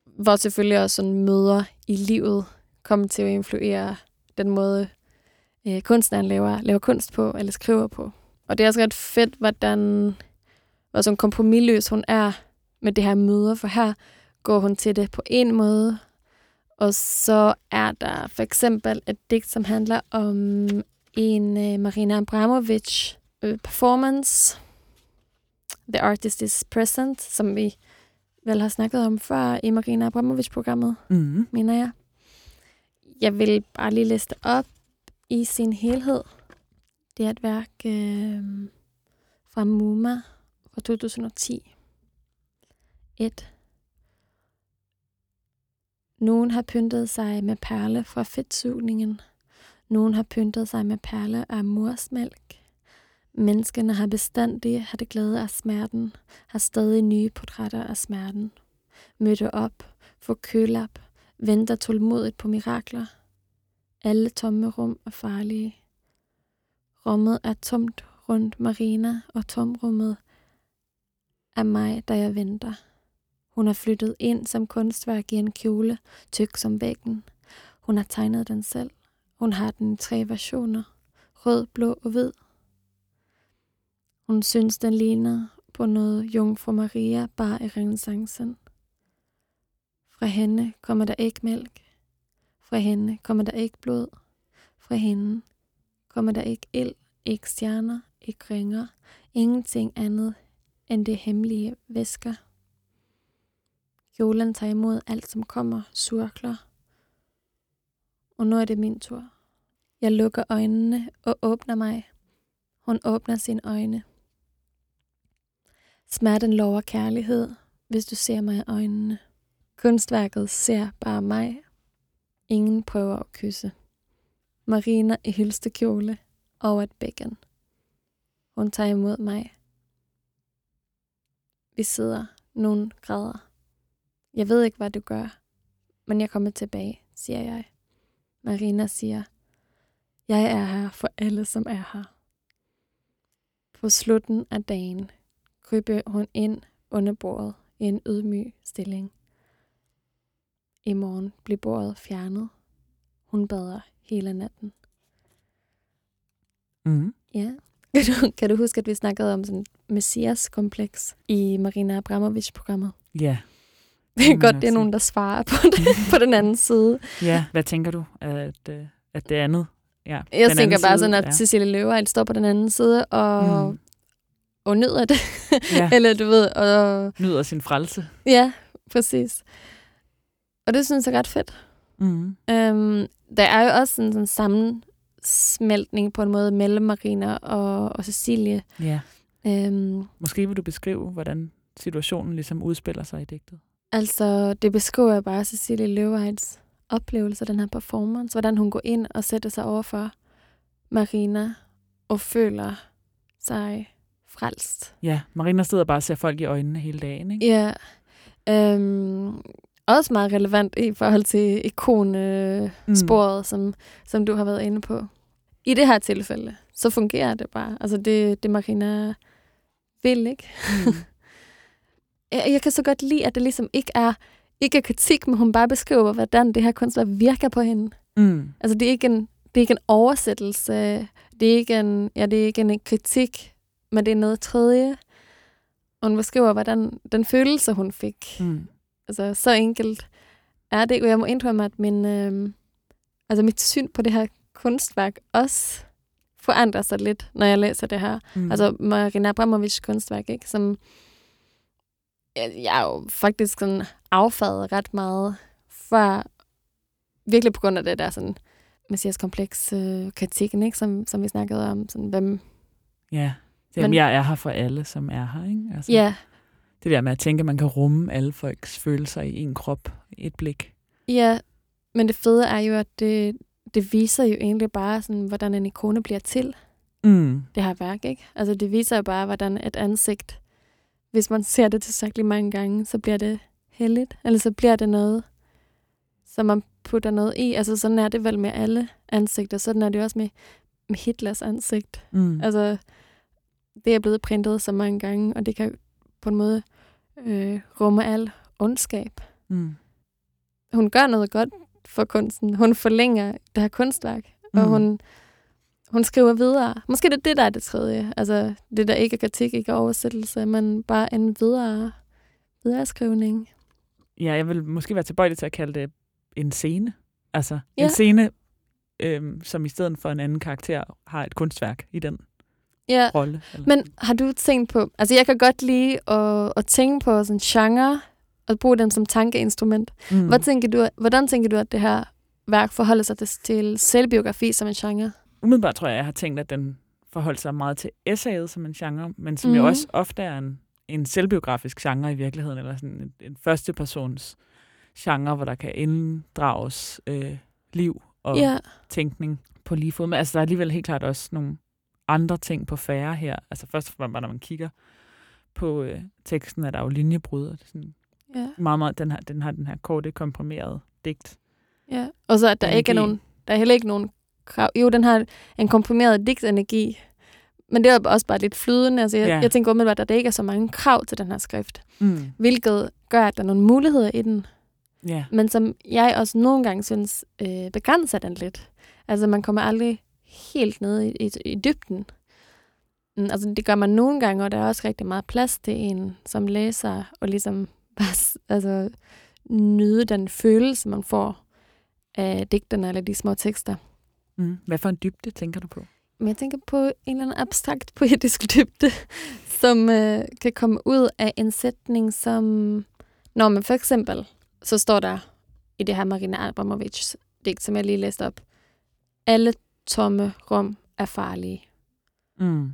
Hvor selvfølgelig også sådan møder i livet kommer til at influere den måde, øh, kunstneren laver, laver kunst på, eller skriver på. Og det er også ret fedt, hvordan hvor sådan kompromilløs hun er med det her møder, for her går hun til det på en måde, og så er der for eksempel et digt, som handler om en uh, Marina Abramovic uh, performance. The Artist is Present, som vi vel har snakket om før i Marina Abramovic-programmet, Mm. mener jeg. Jeg vil bare lige læse det op i sin helhed. Det er et værk øh, fra MoMA fra 2010. 1. Nogen har pyntet sig med perle fra fedtsugningen. Nogen har pyntet sig med perle af morsmælk. Menneskene har bestandig haft glæde af smerten, har stadig nye portrætter af smerten. Mødte op, få kølap, venter tålmodigt på mirakler. Alle tomme rum er farlige. Rummet er tomt rundt Marina, og tomrummet er mig, da jeg venter. Hun har flyttet ind som kunstværk i en kjole, tyk som væggen. Hun har tegnet den selv. Hun har den i tre versioner. Rød, blå og hvid. Hun synes, den ligner på noget Jungfru Maria, bare i renaissancen. Fra hende kommer der ikke mælk. Fra hende kommer der ikke blod. Fra hende kommer der ikke ild, ikke stjerner, ikke ringer. Ingenting andet end det hemmelige væsker. Kjolen tager imod alt, som kommer, surkler. Og nu er det min tur. Jeg lukker øjnene og åbner mig. Hun åbner sine øjne. Smerten lover kærlighed, hvis du ser mig i øjnene. Kunstværket ser bare mig. Ingen prøver at kysse. Marina i hylstekjole over et bækken. Hun tager imod mig. Vi sidder. Nogen græder. Jeg ved ikke, hvad du gør, men jeg kommer tilbage, siger jeg. Marina siger, jeg er her for alle, som er her. På slutten af dagen kryber hun ind under bordet i en ydmyg stilling. I morgen bliver bordet fjernet. Hun bader hele natten. Mm. Ja. Kan du, kan du huske, at vi snakkede om sådan messias-kompleks i Marina Abramovic-programmet? Ja. Det er godt, det er nogen, der svarer på, det, på den anden side. ja. Hvad tænker du, at, øh, at det andet? Ja, Jeg den tænker anden bare side, sådan, at ja. Cecilie Løvejl står på den anden side og, Mm. og nyder det. Ja. Eller du ved, og nyder sin frelse. ja, præcis. Og det synes jeg er ret fedt. Mm. Øhm, der er jo også en sådan sammensmeltning på en måde mellem Marina og, og Cecilie. Ja. Øhm, Måske vil du beskrive, hvordan situationen ligesom udspiller sig i digtet. altså, det beskriver bare Cecilie Løvejls oplevelse af den her performance. Hvordan hun går ind og sætter sig over for Marina og føler sig frelst. Ja, Marina sidder bare og ser folk i øjnene hele dagen, ikke? Ja. Øhm, også meget relevant i forhold til ikonsporet, mm. som, som du har været inde på. I det her tilfælde, så fungerer det bare. Altså det, det Marina vil, ikke? Mm. Jeg, jeg kan så godt lide, at det ligesom ikke er, ikke er kritik, men hun bare beskriver, hvordan det her kunstværk virker på hende. Mm. Altså det er ikke en, det er ikke en oversættelse, det er ikke en, ja, det er ikke en kritik, men det er noget tredje. Og hun beskriver, hvordan den følelse, hun fik. Mm. Altså, så enkelt er det. Og jeg må indrømme, at min, øh, altså mit syn på det her kunstværk også forandrer sig lidt, når jeg læser det her. Mm. Altså Marina Abramovic kunstværk, ikke? Som jeg, jeg jo faktisk sådan affadet ret meget før, virkelig på grund af det der sådan messias kompleks øh, kritikken, ikke? Som, som vi snakkede om. Sådan, hvem, Ja. Jamen, Men- jeg er her for alle, som er her, ikke? Altså, ja, Det der med at tænke, at man kan rumme alle folks følelser i en krop, i et blik. Ja, men det fede er jo, at det, det viser jo egentlig bare, sådan, hvordan en ikone bliver til, Mm. det her værk. Ikke? Altså, det viser jo bare, hvordan et ansigt, hvis man ser det tilstrækkeligt mange gange, så bliver det heldigt, eller så bliver det noget, som man putter noget i. Altså, sådan er det vel med alle ansigter. Sådan er det også med, med Hitlers ansigt. Mm. Altså, det er blevet printet så mange gange, og det kan på en måde øh, rumme al ondskab. Mm. hun gør noget godt for kunsten. Hun forlænger det her kunstværk, mm. og hun, hun skriver videre. Måske det er det, der er det tredje. Altså, det der ikke er kritik, ikke er oversættelse, men bare en videre, videre skrivning. Ja, jeg vil måske være tilbøjelig til at kalde det en scene. Altså Ja. en scene, øhm, som i stedet for en anden karakter har et kunstværk i den Ja, rolle. Eller? men har du tænkt på... Altså, jeg kan godt lide at, at tænke på sådan genre at bruge den som tankeinstrument. Mm. Hvad tænker du, hvordan tænker du, at det her værk forholder sig til, selvbiografi som en genre? Umiddelbart tror jeg, jeg har tænkt, at den forholdt sig meget til essayet som en genre, men som mm. jo Mhm. også ofte er en, en selvbiografisk genre i virkeligheden, eller sådan en, en førstepersons genre, hvor der kan inddrages øh, liv og Ja, tænkning på lige fod. Men altså, der er alligevel helt klart også nogle andre ting på færre her. Altså først og fremmest, når man kigger på øh, teksten, er der jo linjebrud. og det er Sådan ja, meget, meget, den, her, den har den her korte, komprimerede digt. ja. Og så at der ikke er Energi. nogen, der er heller ikke nogen krav. Jo, den har en komprimeret digtenergi, men det er også bare lidt flydende. Altså, jeg, Ja. jeg tænker umiddelbart, at der ikke er så mange krav til den her skrift, Mm. hvilket gør, at der er nogle muligheder i den, Ja. men som jeg også nogle gange synes øh, begrænser den lidt. Altså, man kommer aldrig helt ned i, i, i dybden. Mm, altså, det gør man nogle gange, og der er også rigtig meget plads til en som læser, og ligesom bare altså, nyde den følelse, man får af digterne eller de små tekster. Mm. Hvad for en dybde tænker du på? Men jeg tænker på en eller anden abstrakt poetisk dybde, som øh, kan komme ud af en sætning, som... Når man for eksempel, så står der i det her Marina Abramovic digt, som jeg lige læste op, alle tomme rum er farlige. Mm.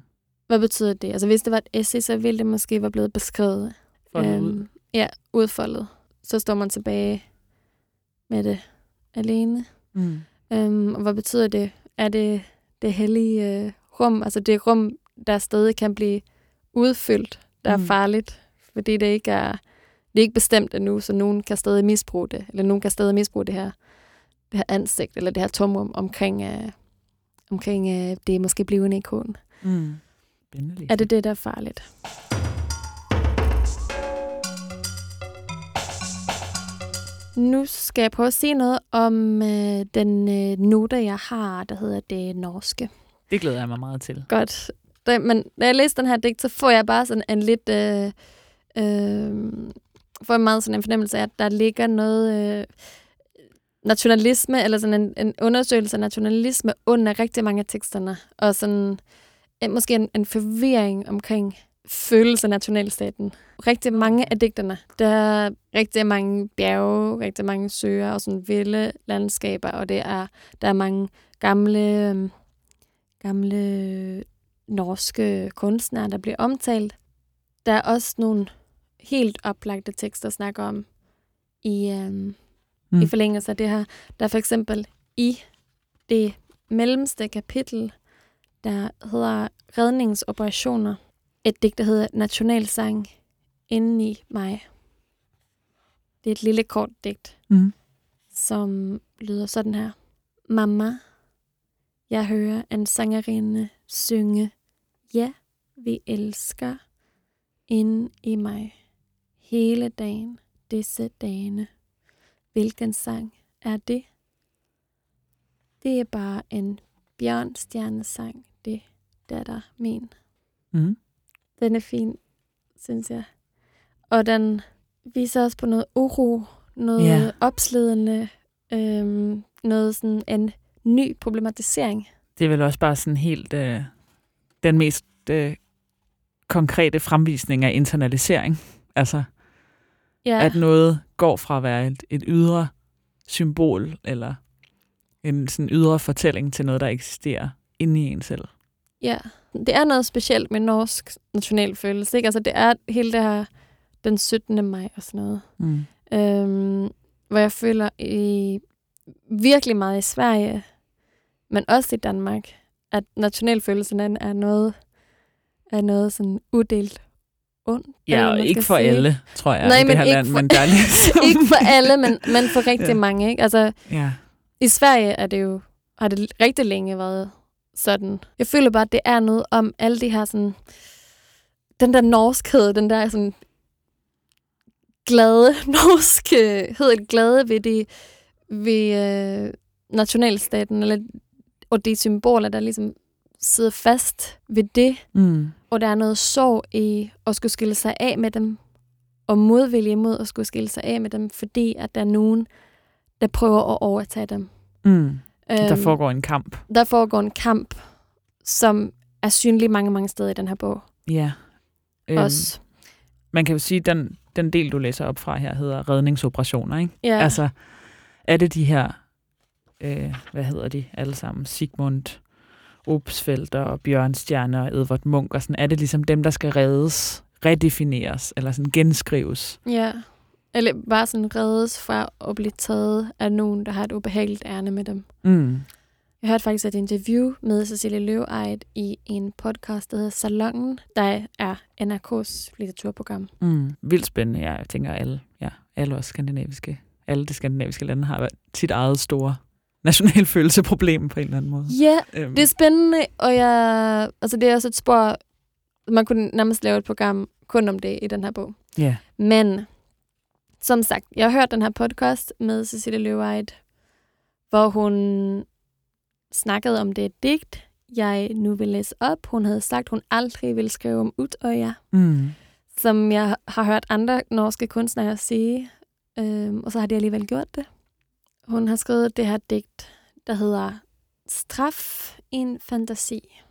Hvad betyder det? Altså hvis det var et essay, så ville det måske være blevet beskrevet. Øhm, ud. Ja, udfoldet. Så står man tilbage med det alene. Mm. Øhm, og hvad betyder det? Er det det hellige øh, rum, altså det rum, der stadig kan blive udfyldt, der er Mm. farligt, fordi det ikke er, det er ikke bestemt endnu, så nogen kan stadig misbruge det, eller nogen kan stadig misbruge det her, det her ansigt, eller det her tomrum omkring, øh, omkring øh, det måske blivende ikon. Mm. Er det det, der er farligt? Nu skal jeg prøve at sige noget om øh, den øh, note, jeg har, der hedder det norske. Det glæder jeg mig meget til. Godt. Da, men da jeg læste den her digt, så får jeg bare sådan en lidt... Øh, øh, får jeg meget sådan en fornemmelse af, at der ligger noget øh, nationalisme, eller sådan en, en undersøgelse af nationalisme under rigtig mange af teksterne. Og sådan en, måske en, en forvirring omkring følelse af nationalstaten. Rigtig mange af digterne, der er rigtig mange bjerge, rigtig mange søer og sådan vilde landskaber, og det er, der er mange gamle, øhm, gamle norske kunstnere, der bliver omtalt. Der er også nogle helt oplagte tekster, der snakker om i, øhm, mm. i forlængelse af det her. Der er for eksempel i det mellemste kapitel, der hedder Redningsoperationer, et digt, der hedder Nationalsang inden i mig. Det er et lille kort digt, Mm. som lyder sådan her. Mamma, jeg hører en sangerinde synge, ja, vi elsker, ind i mig, hele dagen, disse dagene. Hvilken sang er det? Det er bare en bjørnstjernesang, det datter min. Mm. Den er fin, synes jeg. Og den viser også på noget uro, noget yeah. opslidende, øhm, noget sådan en ny problematisering. Det er vel også bare sådan helt øh, den mest øh, konkrete fremvisning af internalisering. Altså, Ja, at noget går fra at være et, et ydre symbol, eller en sådan ydre fortælling, til noget, der eksisterer inde i en selv. ja. Det er noget specielt med norsk nationalfølelse. Ikke? Altså, det er hele det her den 17. maj og sådan noget. Mm. Øhm, hvor jeg føler i virkelig meget i Sverige, men også i Danmark, at nationalfølelsen er noget, er noget sådan uddelt eller Ja, og ikke for sige. alle, tror jeg, Nej, i det men her ikke land, for- men der er ligesom... ikke for alle, men, men for rigtig Ja. mange. Ikke? Altså, ja. i Sverige er det jo, har det rigtig længe været sådan. Jeg føler bare, at det er noget om alle de her sådan, den der norskhed, den der sådan glade norskhed, glade ved, de, ved øh, nationalstaten, eller, og de symboler, der ligesom sidder fast ved det, Mm. og der er noget sorg i at skulle skille sig af med dem, og modvilje mod at skulle skille sig af med dem, fordi at der er nogen, der prøver at overtage dem. Mm. Der Øhm, foregår en kamp. der foregår en kamp, som er synlig mange, mange steder i den her bog. Ja. Øhm. Også. man kan jo sige, den, den del, du læser op fra her, hedder redningsoperationer, ikke? Ja. Altså, er det de her, øh, hvad hedder de alle sammen, Sigmund Obsfeldt og Bjørnstjerne og Edvard Munch, og sådan, er det ligesom dem, der skal reddes, redefineres, eller sådan genskrives? Ja. Eller bare sådan reddes fra at blive taget af nogen, der har et ubehageligt ærne med dem. Mm. Jeg hørte faktisk et interview med Cecilie Løveejt i en podcast, der hedder Salongen, der er NRK's litteraturprogram. Mm. Vildt spændende. Ja, jeg tænker, alle, ja, alle også skandinaviske, alle de skandinaviske lande har sit eget store nationalfølelseproblem på en eller anden måde. Ja, Øhm, det er spændende, og jeg, altså det er også et spor, man kunne nærmest lave et program kun om det i den her bog. ja. Men som sagt, jeg har hørt den her podcast med Cecilie Løveejt, hvor hun snakkede om det digt, jeg nu vil læse op. Hun havde sagt, hun aldrig ville skrive om Utøya, Mm. som jeg har hørt andre norske kunstnere sige, øhm, og så har de alligevel gjort det. Hun har skrevet det her digt, der hedder Straf en fantasi.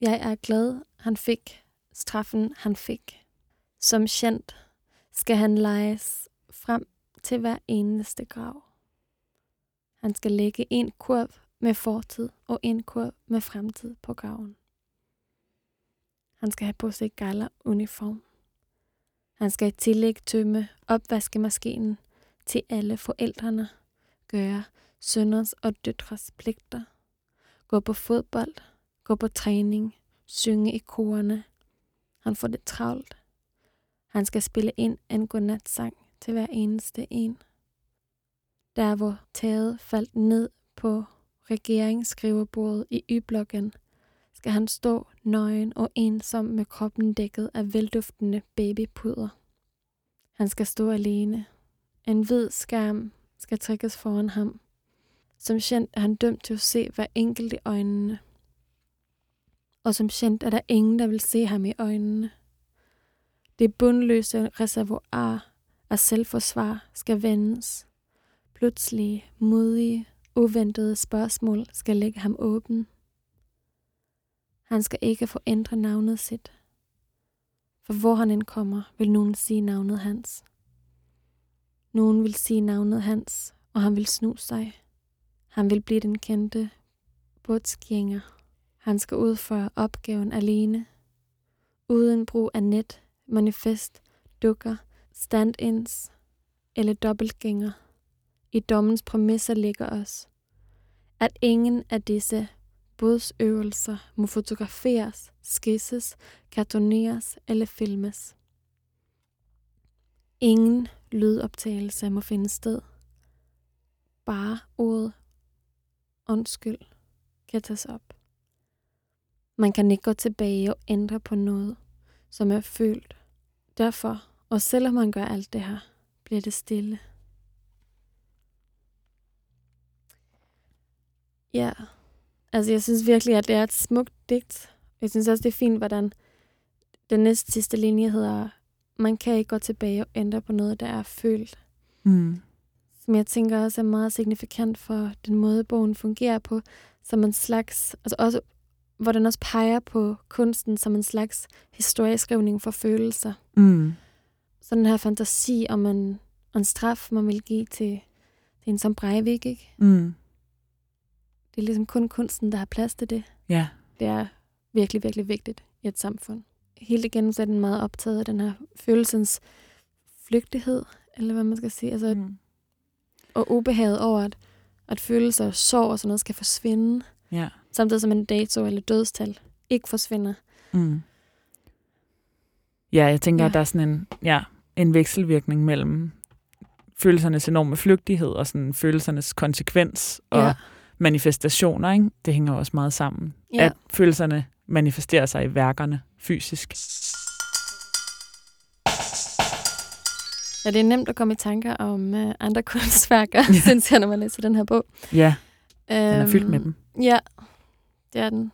Jeg er glad, han fik straffen, han fik. Som kendt skal han lejes frem til hver eneste grav. Han skal lægge en kurv med fortid og en kurv med fremtid på graven. Han skal have på sig gala uniform. Han skal i tillæg tømme opvaskemaskinen til alle forældrene, gøre sønners og døtres pligter, gå på fodbold, gå på træning, synge i korene. Han får det travlt. Han skal spille ind en godnatsang til hver eneste en. Der hvor taget faldt ned på regeringsskrivebordet i Y-blokken, skal han stå nøgen og ensom med kroppen dækket af velduftende babypuder. Han skal stå alene. En hvid skærm skal trækkes foran ham. Som kendt er han dømt til at se hver enkelt i øjnene. Og som kendt er der ingen, der vil se ham i øjnene. Det bundløse reservoir af selvforsvar skal vendes. Pludselige, modige, uventede spørgsmål skal lægge ham åben. Han skal ikke få ændre navnet sit. For hvor han end kommer, vil nogen sige navnet hans. Nogen vil sige navnet hans, og han vil snu sig. Han vil blive den kendte bådsgænger. Han skal udføre opgaven alene. Uden brug af net, manifest, dukker, stand-ins eller dobbeltgænger. I dommens præmisser ligger os, at ingen af disse bådsøvelser må fotograferes, skisses, kartoneres eller filmes. Ingen lydoptagelse må finde sted. Bare ordet undskyld kan tages op. Man kan ikke gå tilbage og ændre på noget, som er følt. Derfor, og selvom man gør alt det her, bliver det stille. Ja, altså jeg synes virkelig, at det er et smukt digt. Jeg synes også, det er fint, hvordan den næste sidste linje hedder, man kan ikke gå tilbage og ændre på noget, der er følt. Mm. Som jeg tænker også er meget signifikant for den måde, bogen fungerer på, som en slags, altså også, hvor den også peger på kunsten som en slags historieskrivning for følelser. Mm. Så den her fantasi om en, en straf, man vil give til, til en som Breivik, ikke? Mm. Det er ligesom kun kunsten, der har plads til det. Ja. Det er virkelig, virkelig vigtigt i et samfund. Helt igennem så er den meget optaget af den her følelsens flygtighed, eller hvad man skal sige. Altså, Mm. og ubehaget over, at, at følelser, sorg og sådan noget skal forsvinde, Ja. samtidig som en dato eller dødstal ikke forsvinder. Mm. Ja, jeg tænker, ja. at der er sådan en, ja, en vekselvirkning mellem følelsernes enorme flygtighed og sådan følelsernes konsekvens og Ja. manifestationer. Ikke? Det hænger også meget sammen. Ja. At følelserne manifesterer sig i værkerne fysisk. ja, det er nemt at komme i tanker om uh, andre kunstværker, Ja. synes jeg, når man læser den her bog. Ja, den er Øhm, fyldt med dem. Ja, det er den.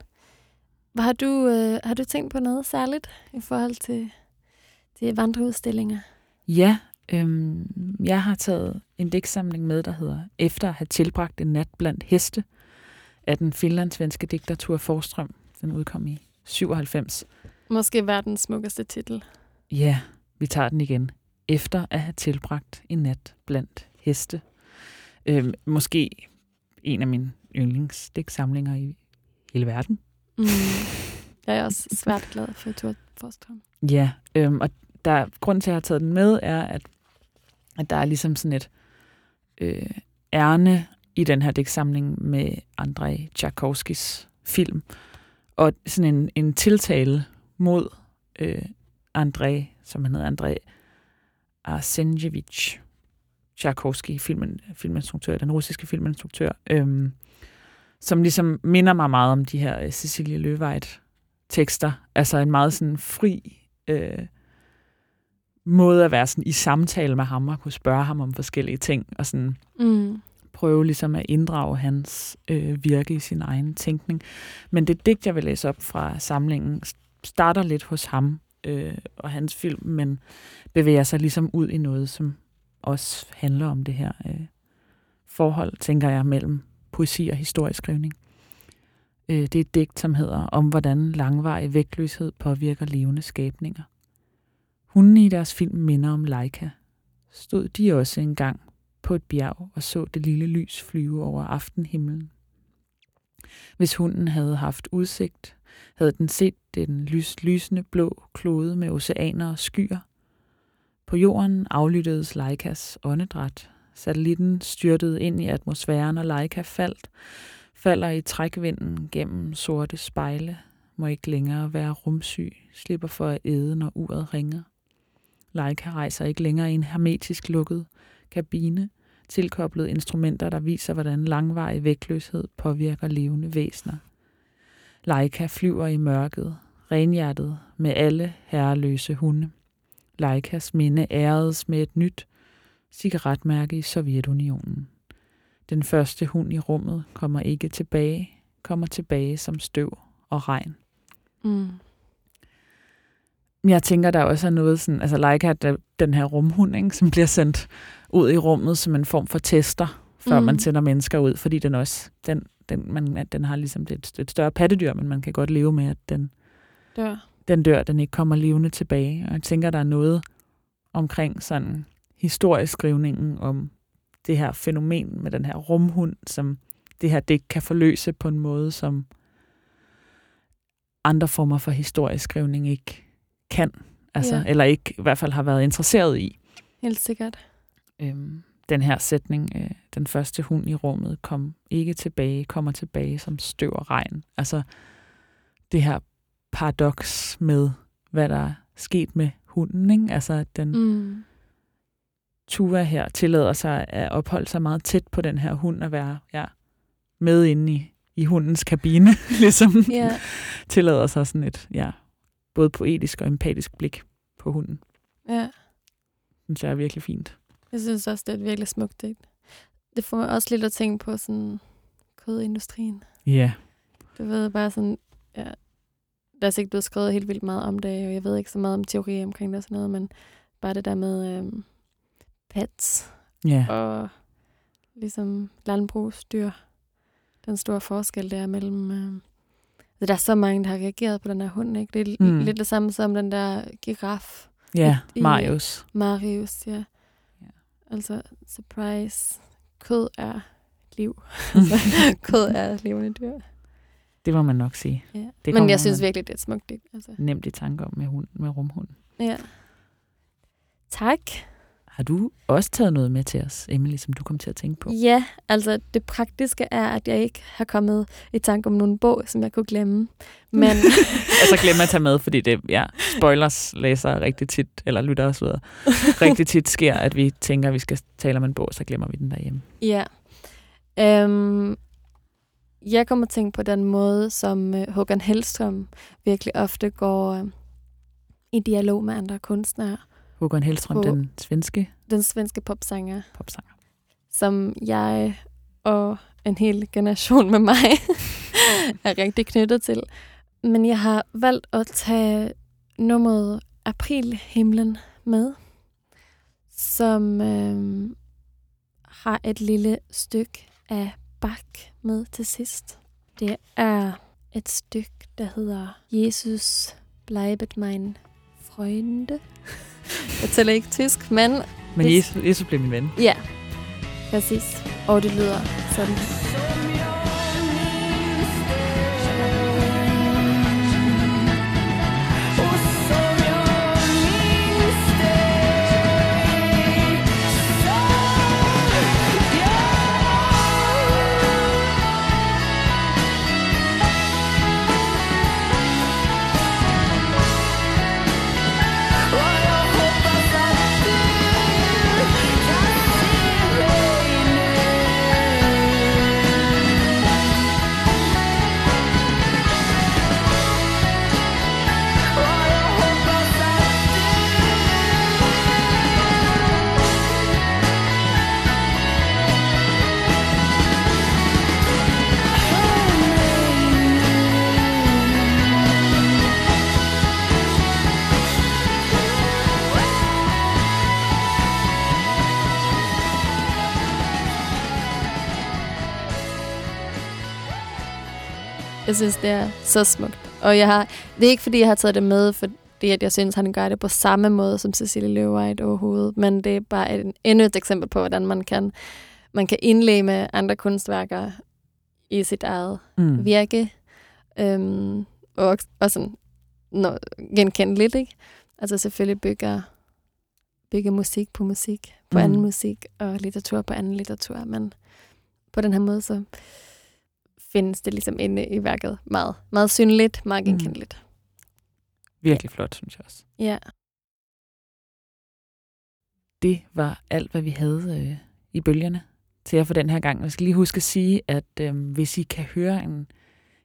Hvad har du, øh, har du tænkt på noget særligt i forhold til, til vandreudstillinger? Ja, øhm, jeg har taget en digtsamling med, der hedder Efter at have tilbragt en nat blandt heste, af den finlandssvenske digter Ture Forstrøm. Den udkom i 97. Måske verdens smukkeste titel. Ja, Vi tager den igen. Efter at have tilbragt en nat blandt heste. Øh, måske en af mine yndlingsdæksamlinger i hele verden. Mm. Jeg er også svært glad for Tor Forstrøm. Ja, øhm, og der, grunden til, at jeg har taget den med, er, at, at der er ligesom sådan et øh, ærne i den her dæksamling med Andrei Tchaikovskis film, og sådan en, en tiltale mod øh, André, som han hedder, André Arsenjevich Tchaikovsky, filmen, filminstruktør, den russiske filminstruktør, øhm, som ligesom minder mig meget om de her øh, Cecilie Løvejt tekster. Altså en meget sådan fri øh, måde at være sådan i samtale med ham og kunne spørge ham om forskellige ting og sådan Mm prøve ligesom at inddrage hans øh, virke i sin egen tænkning. Men det digt, jeg vil læse op fra samlingen, starter lidt hos ham øh, og hans film, men bevæger sig ligesom ud i noget, som også handler om det her øh, forhold, tænker jeg, mellem poesi og historieskrivning. Øh, det er et digt, som hedder om, hvordan langvarig vægtløshed påvirker levende skabninger. Hundene i deres film minder om Leica. Stod de også engang på et bjerg og så det lille lys flyve over aftenhimlen. Hvis hunden havde haft udsigt, havde den set den lys, lysende blå klode med oceaner og skyer. På jorden aflyttedes Leikas åndedræt. Satellitten styrtede ind i atmosfæren, og Leica faldt, falder i trækvinden gennem sorte spejle, må ikke længere være rumsyg, slipper for at æde, når uret ringer. Leica rejser ikke længere i en hermetisk lukket kabine, tilkoblet instrumenter, der viser, hvordan langvarig vægtløshed påvirker levende væsener. Leica flyver i mørket, renhjertet med alle herreløse hunde. Leicas minde æredes med et nyt cigaretmærke i Sovjetunionen. Den første hund i rummet kommer ikke tilbage, kommer tilbage som støv og regn. Mm. Jeg tænker, der også er noget sådan, altså Leica er den her rumhund, ikke, som bliver sendt ud i rummet som en form for tester, før mm. Man sender mennesker ud, fordi den også, den, den, man, at den har ligesom det et, et større pattedyr, men man kan godt leve med, at den, Dør. den dør, den ikke kommer levende tilbage. Og jeg tænker, der er noget omkring sådan historieskrivningen om det her fænomen med den her rumhund, som det her det kan forløse på en måde, som andre former for historieskrivning ikke kan. Altså, Ja. Eller ikke i hvert fald har været interesseret i. Helt sikkert. Øhm, den her sætning, øh, den første hund i rummet kom ikke tilbage, kommer tilbage som støv og regn. Altså det her paradoks med, hvad der er sket med hunden. Ikke? Altså at den Mm. Tuva her tillader sig at opholde sig meget tæt på den her hund og være ja, med inde i, i hundens kabine, ligesom Ja. tillader sig sådan et ja, både poetisk og empatisk blik på hunden. ja. Synes jeg er virkelig fint. Jeg synes også, det er et virkelig smukt digt. Det får mig også lidt at tænke på sådan kødindustrien. Ja, Du ved, bare sådan, ja, der er sikkert blevet skrevet helt vildt meget om det, og jeg ved ikke så meget om teori omkring det og sådan noget, men bare det der med øhm, pets ja, og ligesom landbrugsdyr. Den store forskel, der er mellem... Øh, altså, der er så mange, der har reageret på den her hund, ikke? Det er Mm. lidt det samme som den der giraf, ja, i- Marius. Marius, ja. Ja. Altså, surprise. Kød er liv. Altså, kød er levende dyr. Det må man nok sige. Ja. Det Men jeg synes virkelig, det er et smukt digt. Altså. nemt i tanke om med, hund, med rumhunden. Ja. Tak. Har du også taget noget med til os, Emily, som du kom til at tænke på? Ja, altså det praktiske er, at jeg ikke har kommet i tanke om nogen bog, som jeg kunne glemme. Men altså glem at tage med, fordi det, ja, spoilers læser rigtig tit, eller lytter og så videre, rigtig tit sker, at vi tænker, at vi skal tale om en bog, så glemmer vi den derhjemme. ja, øhm, jeg kommer til at tænke på den måde, som øh, Håkan Hellstrøm virkelig ofte går øh, i dialog med andre kunstnere. Håkon Hellstrøm, På- den svenske Den svenske popsanger, popsanger. som jeg og en hel generation med mig er rigtig knyttet til. Men jeg har valgt at tage nummeret Aprilhimlen med, som øh, har et lille stykke af Bach med til sidst. Det er et stykke, der hedder Jesus bleibet mein Freunde. Jeg taler ikke tysk, men Men Jesus, Jesus blev min ven. ja, præcis. Og det lyder sådan. Jeg synes, det er så smukt. Og jeg har, det er ikke, fordi jeg har taget det med, fordi at jeg synes, han gør det på samme måde som Cecilie Løvvejt overhovedet. Men det er bare et, endnu et eksempel på, hvordan man kan, man kan indlemme andre kunstværker i sit eget Mm. virke. Øhm, og, og sådan nå, genkendeligt, ikke? Altså selvfølgelig bygger, bygger musik på musik, på Mm. anden musik, og litteratur på anden litteratur. Men på den her måde, så findes det ligesom inde i værket meget, meget synligt, meget Mm. genkendeligt. Virkelig flot, synes jeg også. Ja. Det var alt, hvad vi havde øh, i bølgerne til jer for den her gang. Jeg skal lige huske at sige, at øh, hvis I kan høre en,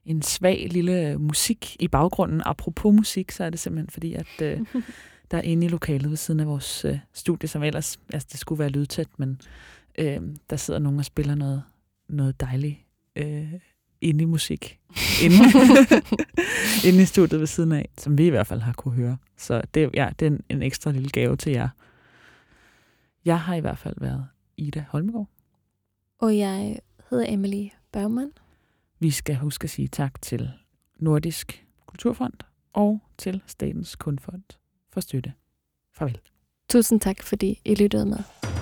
en svag lille musik i baggrunden, apropos musik, så er det simpelthen fordi, at øh, der er inde i lokalet ved siden af vores øh, studie, som ellers, altså det skulle være lydtæt, men øh, der sidder nogen og spiller noget, noget dejligt øh, indie musik inde, inde i studiet ved siden af, som vi i hvert fald har kunne høre. Så det, ja, det er en, en ekstra lille gave til jer. Jeg har i hvert fald været Ida Holmgaard. Og jeg hedder Emily Bergman. Vi skal huske at sige tak til Nordisk Kulturfond og til Statens Kunstfond for støtte. Farvel. Tusind tak, fordi I lyttede med.